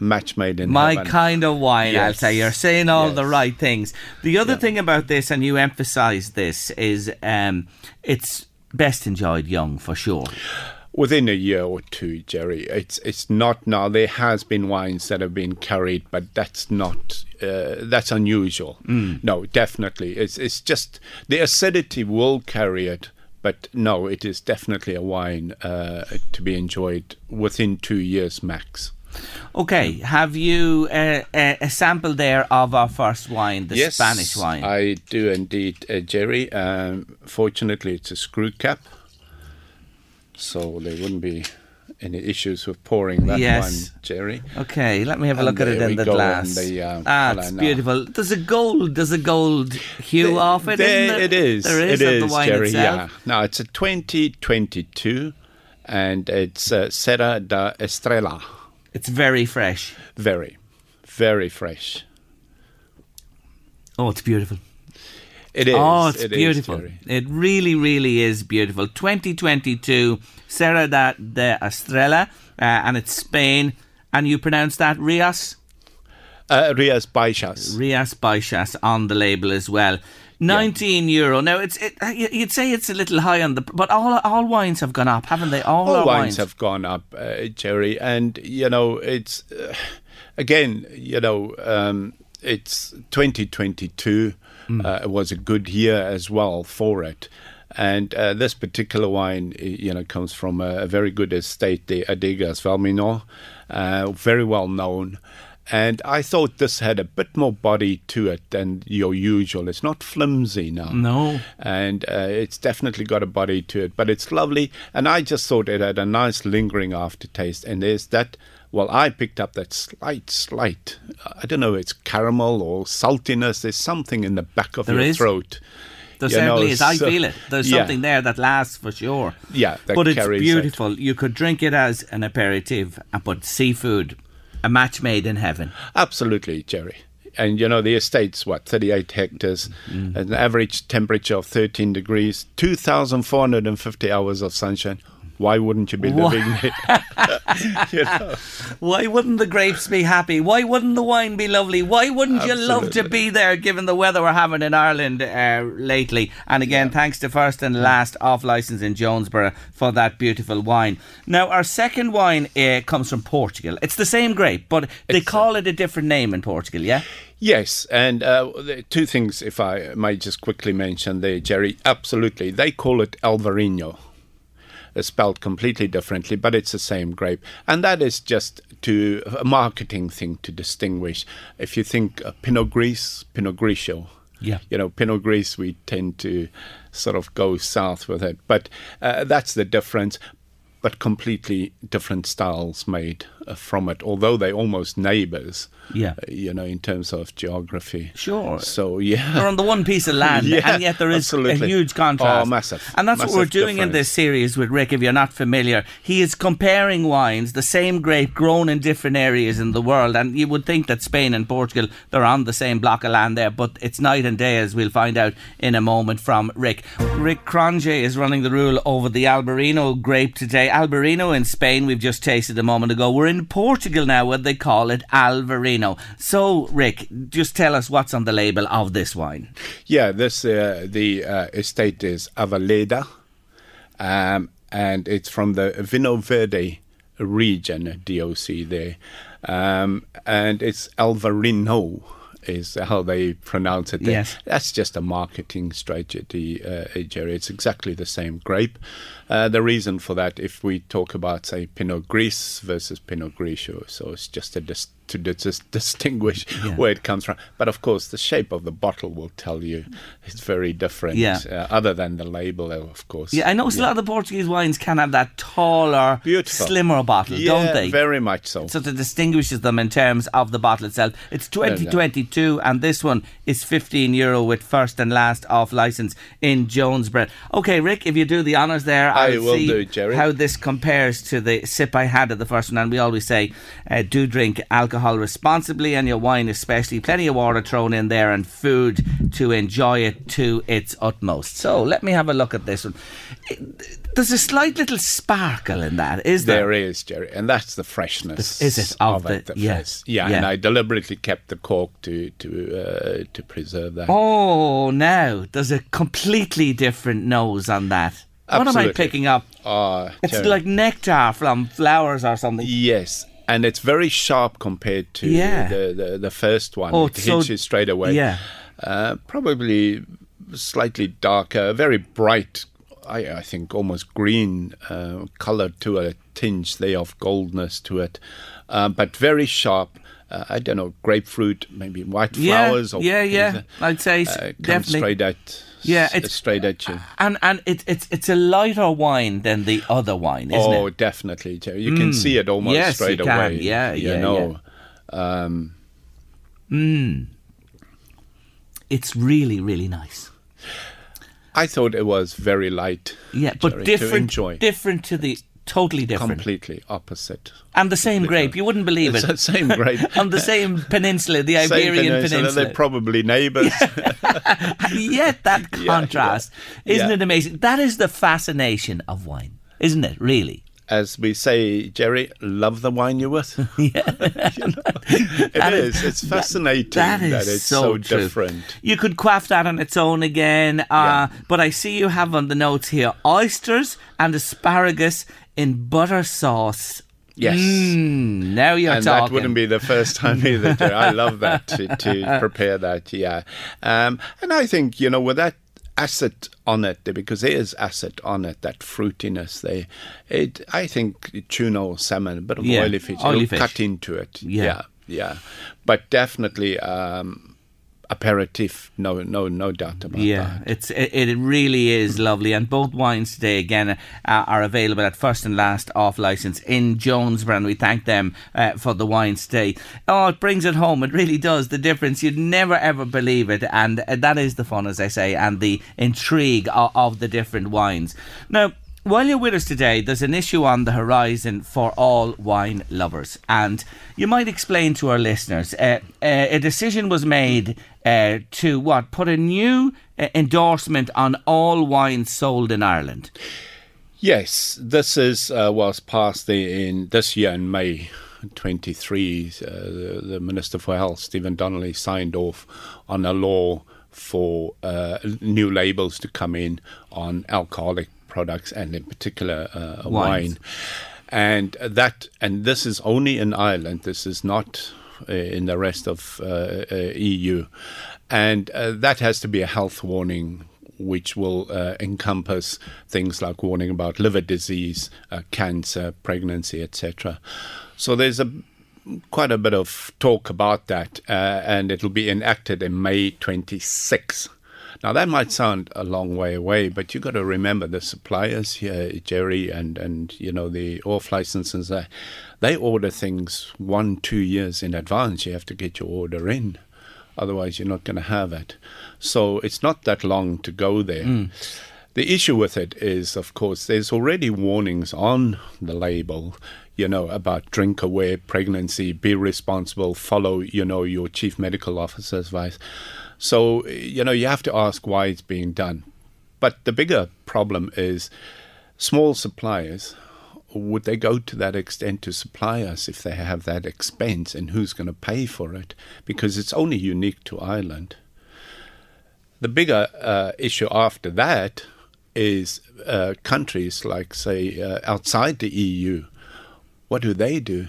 Match made in My heaven. kind of wine, I'll Yes. say. You're saying all the right things. The other thing about this, and you emphasise this, is um, it's best enjoyed young for sure. within a year or two, Jerry. It's it's not now. There has been wines that have been carried, but that's not uh, that's unusual. Mm. No, definitely. It's it's just the acidity will carry it, but no, it is definitely a wine uh, to be enjoyed within two years max. Okay, have you uh, a, a sample there of our first wine, the yes, Spanish wine? I do indeed, uh, Jerry. Um, fortunately, it's a screw cap, so there wouldn't be any issues with pouring that Yes. one, Jerry. Okay, let me have a And look at it in the glass. on the, uh, ah, it's beautiful. There's a gold, there's a gold hue off it, There isn't it is. There is it is, the wine Jerry. itself. Yeah. Now it's a 2022, and it's uh, Serra da Estrella. It's very fresh. Very, very fresh. Oh, it's beautiful. It is. Oh, it's it is, beautiful. Jerry. it really, really is beautiful. 2022, Serra da, de Estrella, uh, and it's Spain. And you pronounce that Rias? Uh, Rias Baixas. Rias Baixas on the label as well. 19 euro. Now, it's it, uh, you'd say it's a little high on the. But all all wines have gone up, haven't they? All, All wines wines. have gone up, uh, Jerry, and you know it's uh, again, you know, um, it's 2022 Mm. uh, was a good year as well for it. And uh, this particular wine, you know, comes from a, a very good estate, the Adegas Valmino, uh, very well known. And I thought this had a bit more body to it than your usual. It's not flimsy now. No. And uh, it's definitely got a body to it, but it's lovely. And I just thought it had a nice lingering aftertaste. And there's that, well, I picked up that slight, slight, I don't know, it's caramel or saltiness. There's something in the back of There your is. throat. There You know, certainly is. I so- feel it. There's Yeah. something there that lasts for sure. Yeah, that but it's beautiful. You could drink it as an aperitif, uh, but seafood, a match made in heaven. Absolutely, Jerry. And you know, the estate's what, 38 hectares, an average temperature of 13 degrees, 2,450 hours of sunshine. Why wouldn't you be living there? [laughs] [laughs] you know? Why wouldn't the grapes be happy? Why wouldn't the wine be lovely? Why wouldn't you love to be there given the weather we're having in Ireland uh, lately? And again, thanks to First and Last off license in Jonesboro for that beautiful wine. Now, our second wine uh, comes from Portugal. It's the same grape, but they call it a different name in Portugal, yeah? Yes, and uh, two things, if I might just quickly mention there, Jerry. Absolutely. They call it Alvarinho. It's spelled completely differently, but it's the same grape. And that is just to a marketing thing to distinguish. If you think uh, Pinot Gris, Pinot Grigio. Yeah. You know, Pinot Gris, we tend to sort of go south with it. But uh, that's the difference. But completely different styles made uh, from it, although they're almost neighbors. Yeah. uh, you know, in terms of geography. Sure. So yeah, They're on the one piece of land, [laughs] Yeah, and yet there is absolutely. a huge contrast. Oh, massive. And that's what we're Massive doing in this series with Rick. If you're not familiar, he is comparing wines, the same grape grown in different areas in the world. And you would think that Spain and Portugal they're on the same block of land there, but it's night and day, as we'll find out in a moment from Rick. Rick Cronje is running the rule over the Albarino grape today. Albarino in Spain, we've just tasted a moment ago. We're in Portugal now, where they call it Alvarinho. So, Rick, just tell us what's on the label of this wine. Yeah, this uh, the uh, estate is Aveleda, um, and it's from the Vinho Verde region, DOC there, um, and it's Alvarinho is how they pronounce it. There. Yes. that's just a marketing strategy, uh, Jerry. It's exactly the same grape. Uh, the reason for that, if we talk about say Pinot Gris versus Pinot Grigio, so it's just dis- to dis- distinguish [laughs] Yeah. where it comes from. But of course, the shape of the bottle will tell you it's very different. Yeah. Uh, other than the label, of course. Yeah, I notice a lot of the Portuguese wines can have that taller, Beautiful. slimmer bottle, Yeah, don't they? very much so. So that distinguishes them in terms of the bottle itself. It's 2022, and this one is 15 euro with first and last off license in Jonesboro. Okay, Rick, if you do the honours there, I I'll see do, Jerry. how this compares to the sip I had at the first one. And we always say, uh, do drink alcohol responsibly, and your wine especially. Plenty of water thrown in there, and food to enjoy it to its utmost. So let me have a look at this one. There's a slight little sparkle in that, is there? There is, Jerry, and that's the freshness. Is it of it, the- the yeah, yeah, yeah. and I deliberately kept the cork to to uh, to preserve that. Oh, now there's a completely different nose on that. What am I picking up? Ah, It's Jerry. like nectar from flowers or something. Yes, and it's very sharp compared to Yeah. the, the the first one. Oh, it so- hits you straight away. yeah. uh, probably slightly darker, very bright. I, I think almost green uh, color to it, a tinge there of goldness to it, uh, but very sharp. Uh, I don't know, grapefruit, maybe white Yeah, flowers. or yeah, yeah. I'd say uh, definitely. straight at. Yeah, s- it's- straight at you. And and it, it's it's a lighter wine than the other wine, isn't it? oh, it? definitely. You can Mm. see it almost Yes, straight you can. away. Yeah, you yeah, know. Um, Mm. It's really really nice. I thought it was very light. Yeah, but Jerry, to different, enjoy. different to the totally different, Completely opposite. and the same grape. You wouldn't believe It's it. the same grape. [laughs] on the same peninsula, the Same Iberian peninsula, Peninsula. They're probably neighbours. [laughs] Yet that [laughs] contrast, yeah. isn't Yeah. it amazing? That is the fascination of wine, isn't it? Really. As we say, Jerry, love the wine you're with. yeah. it That is. is- It's fascinating That that, is it's so so, different. You could quaff that on its own again, uh, but I see you have on the notes here oysters and asparagus in butter sauce. Yes. Mm, now you're and talking. that wouldn't be the first time [laughs] either. I love that to, to prepare that. Yeah, um, and I think you know with that acid on it because there is acid on it, that fruitiness. They, it. I think tuna or salmon, a bit of Yeah, oily fish, oily it'll fish. cut into it. Yeah. yeah. yeah. But definitely um, aperitif. No, no, no doubt about Yeah, that. it's it, it really is lovely, and both wines today again uh, are available at first and last off license in Jonesboro, and we thank them uh, for the wines today. Oh, it brings it home. It really does. The difference you'd never ever believe it, and uh, that is the fun, as I say, and the intrigue of, of the different wines. Now. While you're with us today, there's an issue on the horizon for all wine lovers, and you might explain to our listeners. Uh, uh, a decision was made uh, to what put a new uh, endorsement on all wines sold in Ireland. Yes, this is uh, was passed in this year in May 23. Uh, the, the Minister for Health, Stephen Donnelly, signed off on a law for new labels to come in on alcoholic products and in particular uh, wine. And that and this is only in Ireland. This is not uh, in the rest of uh, uh, EU, and uh, that has to be a health warning which will uh, encompass things like warning about liver disease, uh, cancer, pregnancy, etc. So there's a quite a bit of talk about that, uh, and it'll be enacted in May 26. Now that might sound a long way away, but you've got to remember the suppliers here, Jerry, and and you know the off licenses. Uh, they order things one, two years in advance. You have to get your order in, otherwise you're not going to have it. So it's not that long to go there. Mm. The issue with it is, of course, there's already warnings on the label, you know, about drink aware pregnancy, be responsible, follow, you know, your chief medical officer's advice. So, you know, you have to ask why it's being done. But the bigger problem is small suppliers. Would they go to that extent to supply us if they have that expense and who's going to pay for it? Because it's only unique to Ireland. The bigger uh, issue after that is uh, countries like, say, uh, outside the EU. What do they do?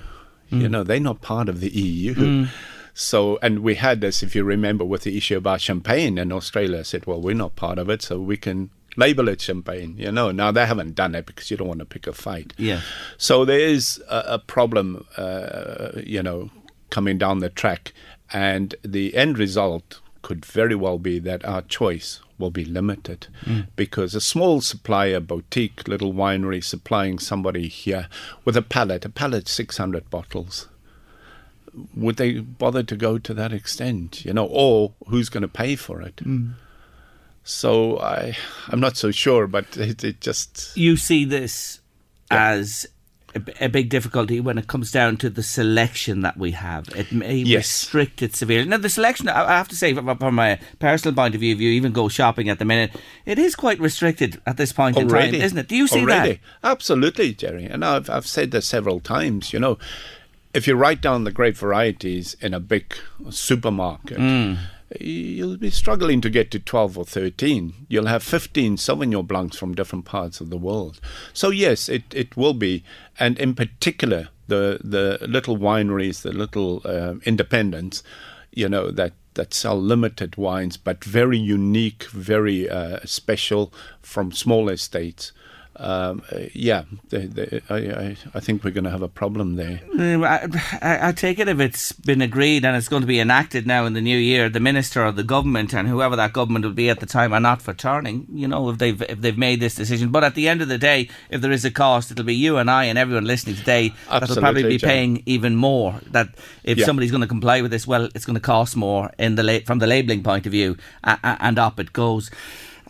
You Mm. know, they're not part of the EU. Mm. So, and we had this, if you remember, with the issue about champagne, and Australia said, well, we're not part of it, so we can label it champagne. You know, now they haven't done it because you don't want to pick a fight. Yeah. So there is a, a problem, uh, you know, coming down the track, and the end result could very well be that our choice will be limited Mm. because a small supplier, boutique, little winery supplying somebody here with a pallet, a pallet 600 bottles. Would they bother to go to that extent, you know, or who's going to pay for it? Mm. So I, I'm not so sure, but it, it just You see this as a big difficulty when it comes down to the selection that we have. It may Yes. restrict it severely. Now, the selection, I have to say, from, from a personal point of view, if you even go shopping at the minute, it is quite restricted at this point in time, isn't it? Do you see Already. that? Absolutely, Jerry. And I've, I've said this several times. You know, if you write down the grape varieties in a big supermarket, Mm. you'll be struggling to get to 12 or 13. You'll have 15 Sauvignon Blancs from different parts of the world. So, yes, it, it will be. And in particular, the, the little wineries, the little uh, independents, you know, that, that sell limited wines, but very unique, very uh, special from small estates. Um, uh, yeah, they, they, I, I, I think we're going to have a problem there. Um, I, I, take it if it's been agreed and it's going to be enacted now in the new year, the minister or the government and whoever that government will be at the time are not for turning. You know, if they've if they've made this decision. But at the end of the day, if there is a cost, it'll be you and I and everyone listening today that'll probably be John. paying even more. That if Yeah. somebody's going to comply with this, well, it's going to cost more in the la- from the labelling point of view, and up it goes.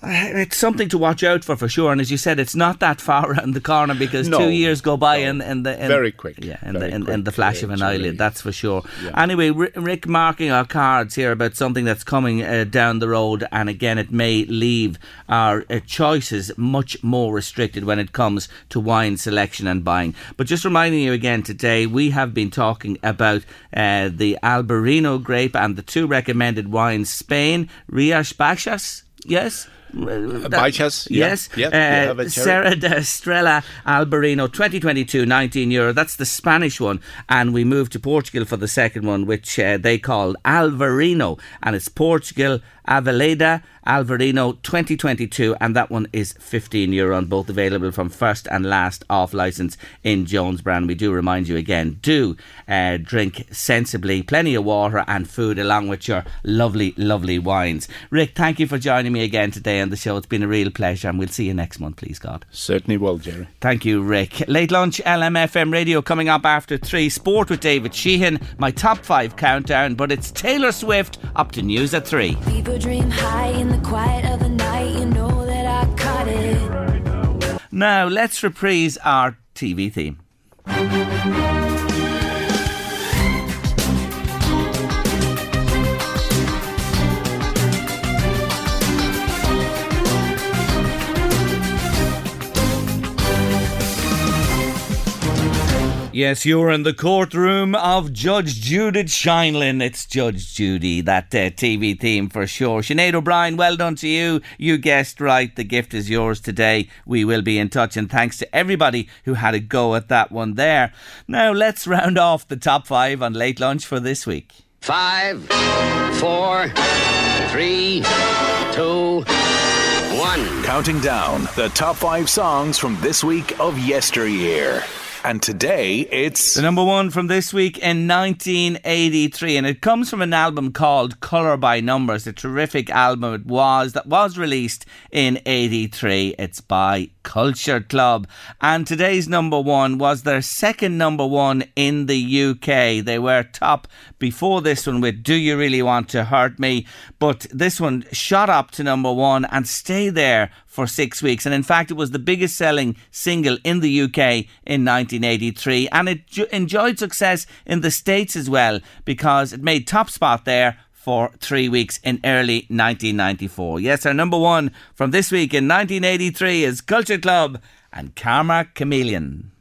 It's something to watch out for, for sure. And as you said, it's not that far [laughs] around the corner because No, two years go by and, and the and, Very quick, yeah, in the in, in the flash of an actually. eyelid. That's for sure. Yeah. Anyway, Rick marking our cards here about something that's coming uh, down the road, and again, it may leave our uh, choices much more restricted when it comes to wine selection and buying. But just reminding you again today, we have been talking about uh, the Albarino grape and the two recommended wines: Spain, Rias Baixas. Yes. That- Baixas, yeah. Yes. Yep, Uh, have. Serra de Estrella Albarino 2022 19 euro. That's the Spanish one. And we moved to Portugal for the second one, which uh, they called Alvarinho. And it's Portugal Aveleda Alvarinho 2022. And that one is 15 euro on both available from first and last off license in Jonesboro. We do remind you again do uh, drink sensibly, plenty of water and food along with your lovely, lovely wines. Rick, thank you for joining me again today on the show. It's been a real pleasure, and we'll see you next month, please God. Certainly will, Jerry. Thank you, Rick. Late lunch, LMFM radio coming up after three. Sport with David Sheehan, my top five countdown, but it's Taylor Swift up to news at three. People dream high in the quiet of the night. You know that I caught it. Now, let's reprise our TV theme. Yes, you're in the courtroom of Judge Judith Sheindlin. It's Judge Judy, that uh, TV theme for sure. Sinead O'Brien, well done to you. You guessed right. The gift is yours today. We will be in touch, and thanks to everybody who had a go at that one there. Now, let's round off the top five on late lunch for this week. Five, four, three, two, one. Counting down the top five songs from this week of yesteryear. And today it's. The number one from this week in 1983, and it comes from an album called Colour by Numbers, a terrific album it was that was released in 83. It's by Culture Club. And today's number one was their second number one in the UK. They were top before this one with Do You Really Want to Hurt Me? But this one shot up to number one and stayed there for six weeks. And in fact, it was the biggest selling single in the UK in 1983. And it ju- enjoyed success in the States as well because it made top spot there for three weeks in early 1994. Yes, our number one from this week in 1983 is Culture Club and Karma Chameleon.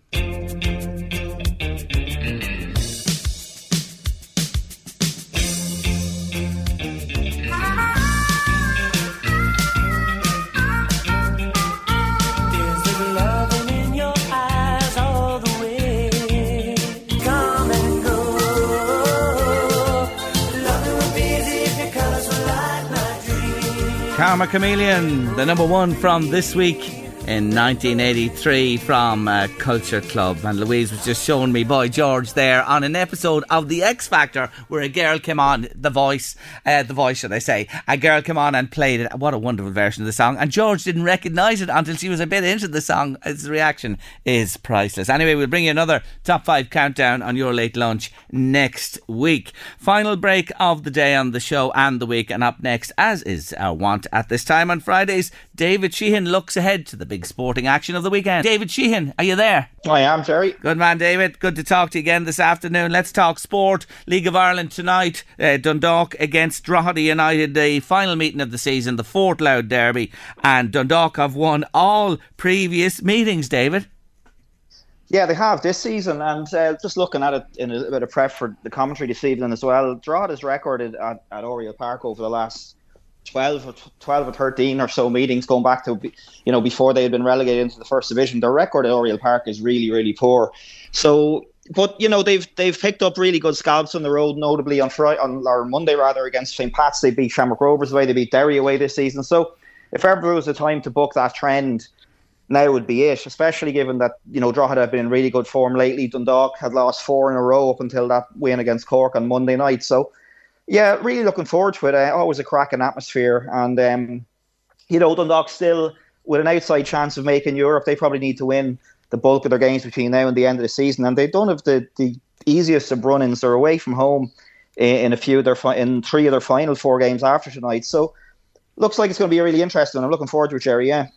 Dreams. Karma Chameleon, the number one from this week in 1983 from uh, Culture Club. And Louise was just showing me Boy George there on an episode of The X Factor where a girl came on, The Voice, uh, The Voice, should I say. A girl came on and played it. What a wonderful version of the song. And George didn't recognise it until she was a bit into the song. His reaction is priceless. Anyway, we'll bring you another top five countdown on your late lunch next week. Final break of the day on the show and the week. And up next, as is our want at this time on Fridays, David Sheehan looks ahead to the big sporting action of the weekend. David Sheehan, are you there? I am, Jerry. Good man, David. Good to talk to you again this afternoon. Let's talk sport. League of Ireland tonight. Uh, Dundalk against Drogheda United, the final meeting of the season, the Fort Louth Derby. And Dundalk have won all previous meetings, David. Yeah, they have this season, and uh, just looking at it in a bit of prep for the commentary this evening as well. Drogheda's recorded at, at Oriel Park over the last 12, or 12 or 13 or so meetings going back to, you know, before they had been relegated into the first division. Their record at Oriel Park is really, really poor. So, but you know they've they've picked up really good scalps on the road, notably on Friday on or Monday rather against St Pat's. They beat Shamrock Rovers away, they beat Derry away this season. So, if ever was a time to book that trend, now would be it. Especially given that you know Drogheda have been in really good form lately. Dundalk had lost four in a row up until that win against Cork on Monday night. So, yeah, really looking forward to it. Uh, always a cracking atmosphere, and um, you know Dundalk still with an outside chance of making Europe. They probably need to win the bulk of their games between now and the end of the season, and they don't have the, the easiest of run-ins. They're away from home in, in a few of their fi- in three of their final four games after tonight. So looks like it's going to be really interesting. I'm looking forward to it, Jerry. Yeah.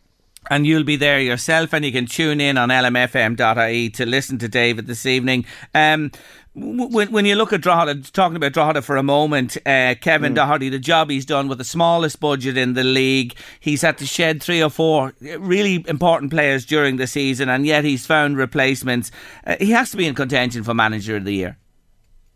and you'll be there yourself, and you can tune in on lmfm.ie to listen to David this evening. Um, when, when you look at Drogheda, talking about Drogheda for a moment, uh, Kevin Mm. Doherty, the job he's done with the smallest budget in the league, he's had to shed three or four really important players during the season, and yet he's found replacements. Uh, he has to be in contention for manager of the year.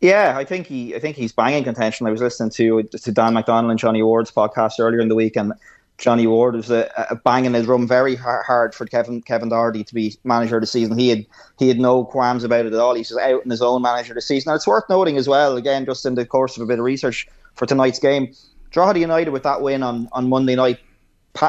Yeah, I think he, I think he's banging contention. I was listening to to Dan McDonald and Johnny Ward's podcast earlier in the week, and Johnny Ward was a, a bang in his drum very hard for Kevin Kevin Doherty to be manager of the season. He had he had no qualms about it at all. He's out in his own manager of the season. And it's worth noting as well, again, just in the course of a bit of research for tonight's game, Drogheda United with that win on, on Monday night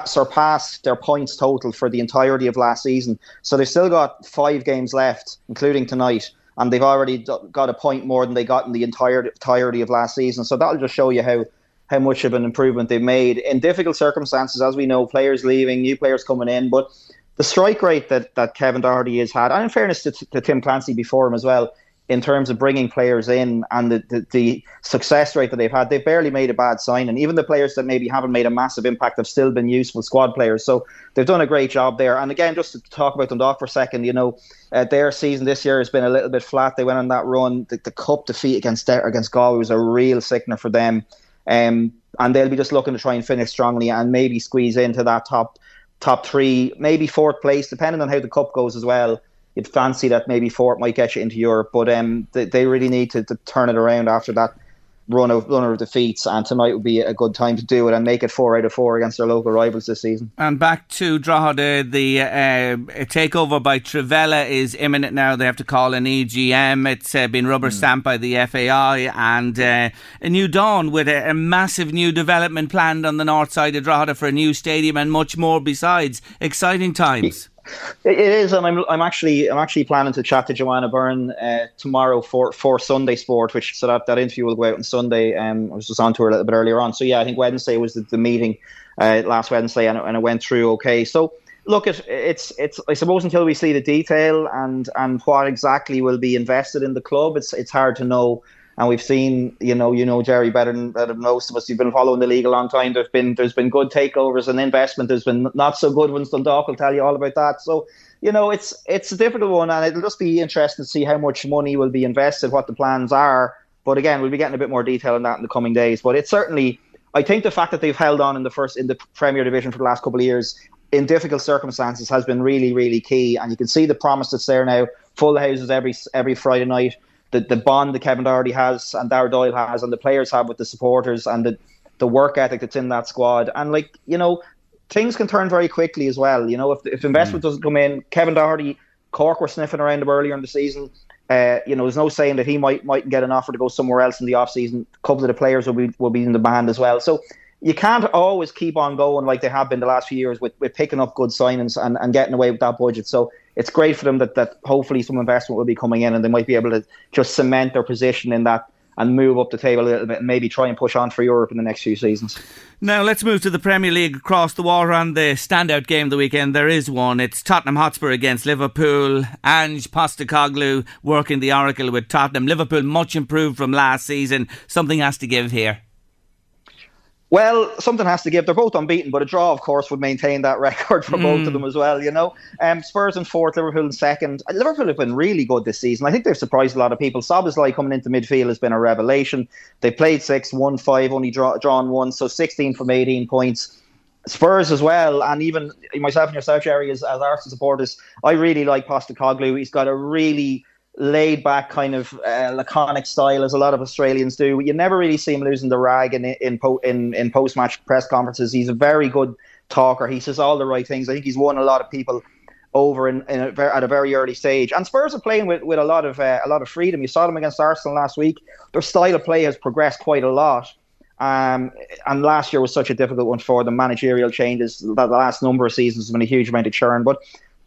surpassed their points total for the entirety of last season. So they've still got five games left, including tonight, and they've already got a point more than they got in the entire entirety of last season. So that'll just show you how how much of an improvement they've made in difficult circumstances, as we know, players leaving, new players coming in, but the strike rate that, that Kevin Doherty has had, and in fairness to, to Tim Clancy before him as well, in terms of bringing players in and the, the, the, success rate that they've had, they've barely made a bad sign. And even the players that maybe haven't made a massive impact have still been useful squad players. So they've done a great job there. And again, just to talk about Dundalk for a second, you know, uh, their season this year has been a little bit flat. They went on that run. The, the cup defeat against against Galway was a real sickener for them. Um, and they'll be just looking to try and finish strongly and maybe squeeze into that top top three, maybe fourth place, depending on how the cup goes as well. You'd fancy that maybe fourth might get you into Europe, but um, they, they really need to, to turn it around after that run of run of defeats, and tonight would be a good time to do it and make it four out of four against their local rivals this season. And back to Drogheda, the uh, takeover by Trivela is imminent now. They have to call an EGM. It's uh, been rubber stamped by the FAI, and uh, a new dawn with a, a, massive new development planned on the north side of Drogheda for a new stadium and much more besides. Exciting times. It is, and I'm I'm actually I'm actually planning to chat to Joanna Byrne uh, tomorrow for, for Sunday Sport, which so that, that interview will go out on Sunday. Um, I was just on to her a little bit earlier on. So yeah, I think Wednesday was the, the meeting uh, last Wednesday, and it, and it went through okay. So look, it, it's it's I suppose until we see the detail and and what exactly will be invested in the club, it's it's hard to know. And we've seen, you know, you know Jerry better than, better than most of us. You've been following the league a long time. There's been there's been good takeovers and investment. There's been not so good ones. Dundalk will tell you all about that. So, you know, it's it's a difficult one, and it'll just be interesting to see how much money will be invested, what the plans are. But again, we'll be getting a bit more detail on that in the coming days. But it's certainly, I think the fact that they've held on in the first in the Premier Division for the last couple of years in difficult circumstances has been really, really key. And you can see the promise that's there now. Full houses every every Friday night the, the bond that Kevin Doherty has and Darragh Doyle has and the players have with the supporters and the, the work ethic that's in that squad. And like, you know, things can turn very quickly as well. You know, if if investment mm. doesn't come in, Kevin Doherty, Cork were sniffing around him earlier in the season. Uh, you know, there's no saying that he might might get an offer to go somewhere else in the off season. A couple of the players will be will be in the band as well. So you can't always keep on going like they have been the last few years with, with picking up good signings and, and getting away with that budget. So it's great for them that, that hopefully some investment will be coming in and they might be able to just cement their position in that and move up the table a little bit and maybe try and push on for Europe in the next few seasons. Now let's move to the Premier League across the water on the standout game of the weekend. There is one. It's Tottenham Hotspur against Liverpool. Ange Postecoglou working the oracle with Tottenham. Liverpool much improved from last season. Something has to give here. Well, something has to give. They're both unbeaten, but a draw, of course, would maintain that [laughs] record for mm. both of them as well. You know, um, Spurs in fourth, Liverpool in second. Liverpool have been really good this season. I think they've surprised a lot of people. Szoboszlai coming into midfield has been a revelation. They played six, won five, only draw, drawn one, so 16 from 18 points. Spurs as well, and even myself and yourself, Jerry, as, as Arsenal supporters, I really like Postecoglou. He's got a really laid back kind of uh, laconic style as a lot of Australians do. You never really see him losing the rag in in in, in post match press conferences. He's a very good talker. He says all the right things. I think he's won a lot of people over in, in a, at a very early stage. And Spurs are playing with, with a lot of uh, a lot of freedom. You saw them against Arsenal last week. Their style of play has progressed quite a lot. Um, and last year was such a difficult one for them. Managerial changes. The last number of seasons has been a huge amount of churn. But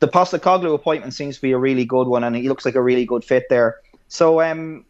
the Postecoglou appointment seems to be a really good one, and he looks like a really good fit there. So um,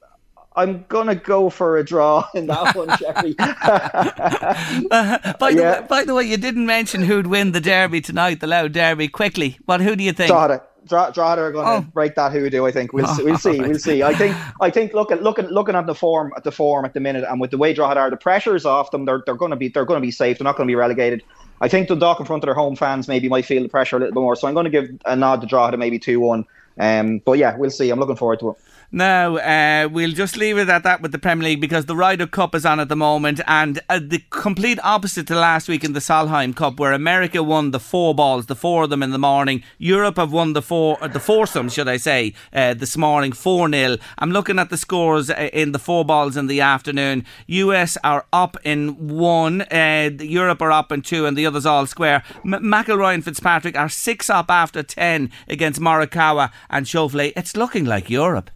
I'm gonna go for a draw [laughs] in that one, Jeffrey. uh, [laughs] by, yeah. the way, by the way, you didn't mention who'd win the derby tonight, the Louth Derby. Quickly, what? Who do you think? Drogheda. Drogheda are going to oh. break that hoodoo. I think we'll oh, we'll see. Right. We'll see. I think I think looking looking looking at the form at the form at the minute, and with the way Drogheda are, the pressure's off them. They're they're going to be they're going to be safe. They're not going to be relegated. I think Dundalk in front of their home fans maybe might feel the pressure a little bit more. So I'm going to give a nod to draw Drogheda maybe 2 1. Um, but yeah, we'll see. I'm looking forward to it. Now, uh, we'll just leave it at that with the Premier League because the Ryder Cup is on at the moment, and uh, the complete opposite to last week in the Solheim Cup, where America won the four balls, the four of them in the morning. Europe have won the four, uh, the foursome, should I say, uh, this morning, 4 0. I'm looking at the scores uh, in the four balls in the afternoon. US are up in one, uh, Europe are up in two, and the others all square. M- McIlroy and Fitzpatrick are six up after 10 against Morikawa and Schauffele. It's looking like Europe.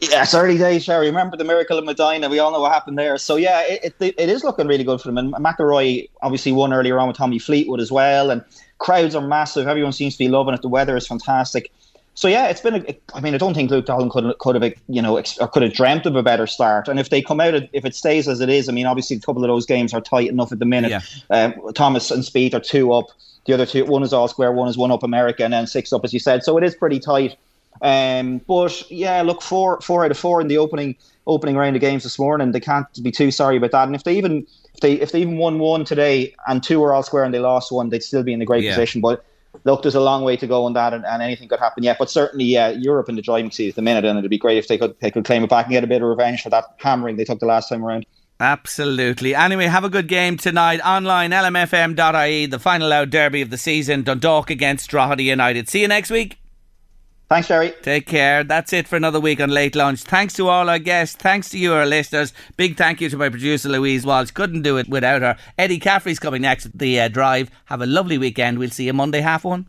Yeah, it's early days, Sherry. Remember the miracle of Medina? We all know what happened there. So yeah, it, it, it is looking really good for them. And McIlroy obviously won earlier on with Tommy Fleetwood as well, and crowds are massive. Everyone seems to be loving it. The weather is fantastic. So yeah, it's been. A, I mean, I don't think Luke Donald could could have you know ex- or could have dreamt of a better start. And if they come out, if it stays as it is, I mean, obviously a couple of those games are tight enough at the minute. Yeah. Um, Thomas and Spieth are two up. The other two, one is all square, one is one up America, and then six up, as you said. So it is pretty tight. Um, but yeah, look, four four Louth of four in the opening opening round of games this morning. They can't be too sorry about that. And if they even if they if they even won one today and two were all square and they lost one, they'd still be in a great Yeah. position. But look, there's a long way to go on that, and, and anything could happen yet. But certainly, yeah, Europe in the driving seat at the minute, and it'd be great if they could they could claim it back and get a bit of revenge for that hammering they took the last time around. Absolutely. Anyway, have a good game tonight. Online, lmfm.ie, the final out derby of the season. Dundalk against Drogheda United. See you next week. Thanks, Jerry. Take care. That's it for another week on Late Lunch. Thanks to all our guests. Thanks to you, our listeners. Big thank you to my producer, Louise Walsh. Couldn't do it without her. Eddie Caffrey's coming next the uh, drive. Have a lovely weekend. We'll see you Monday, half one.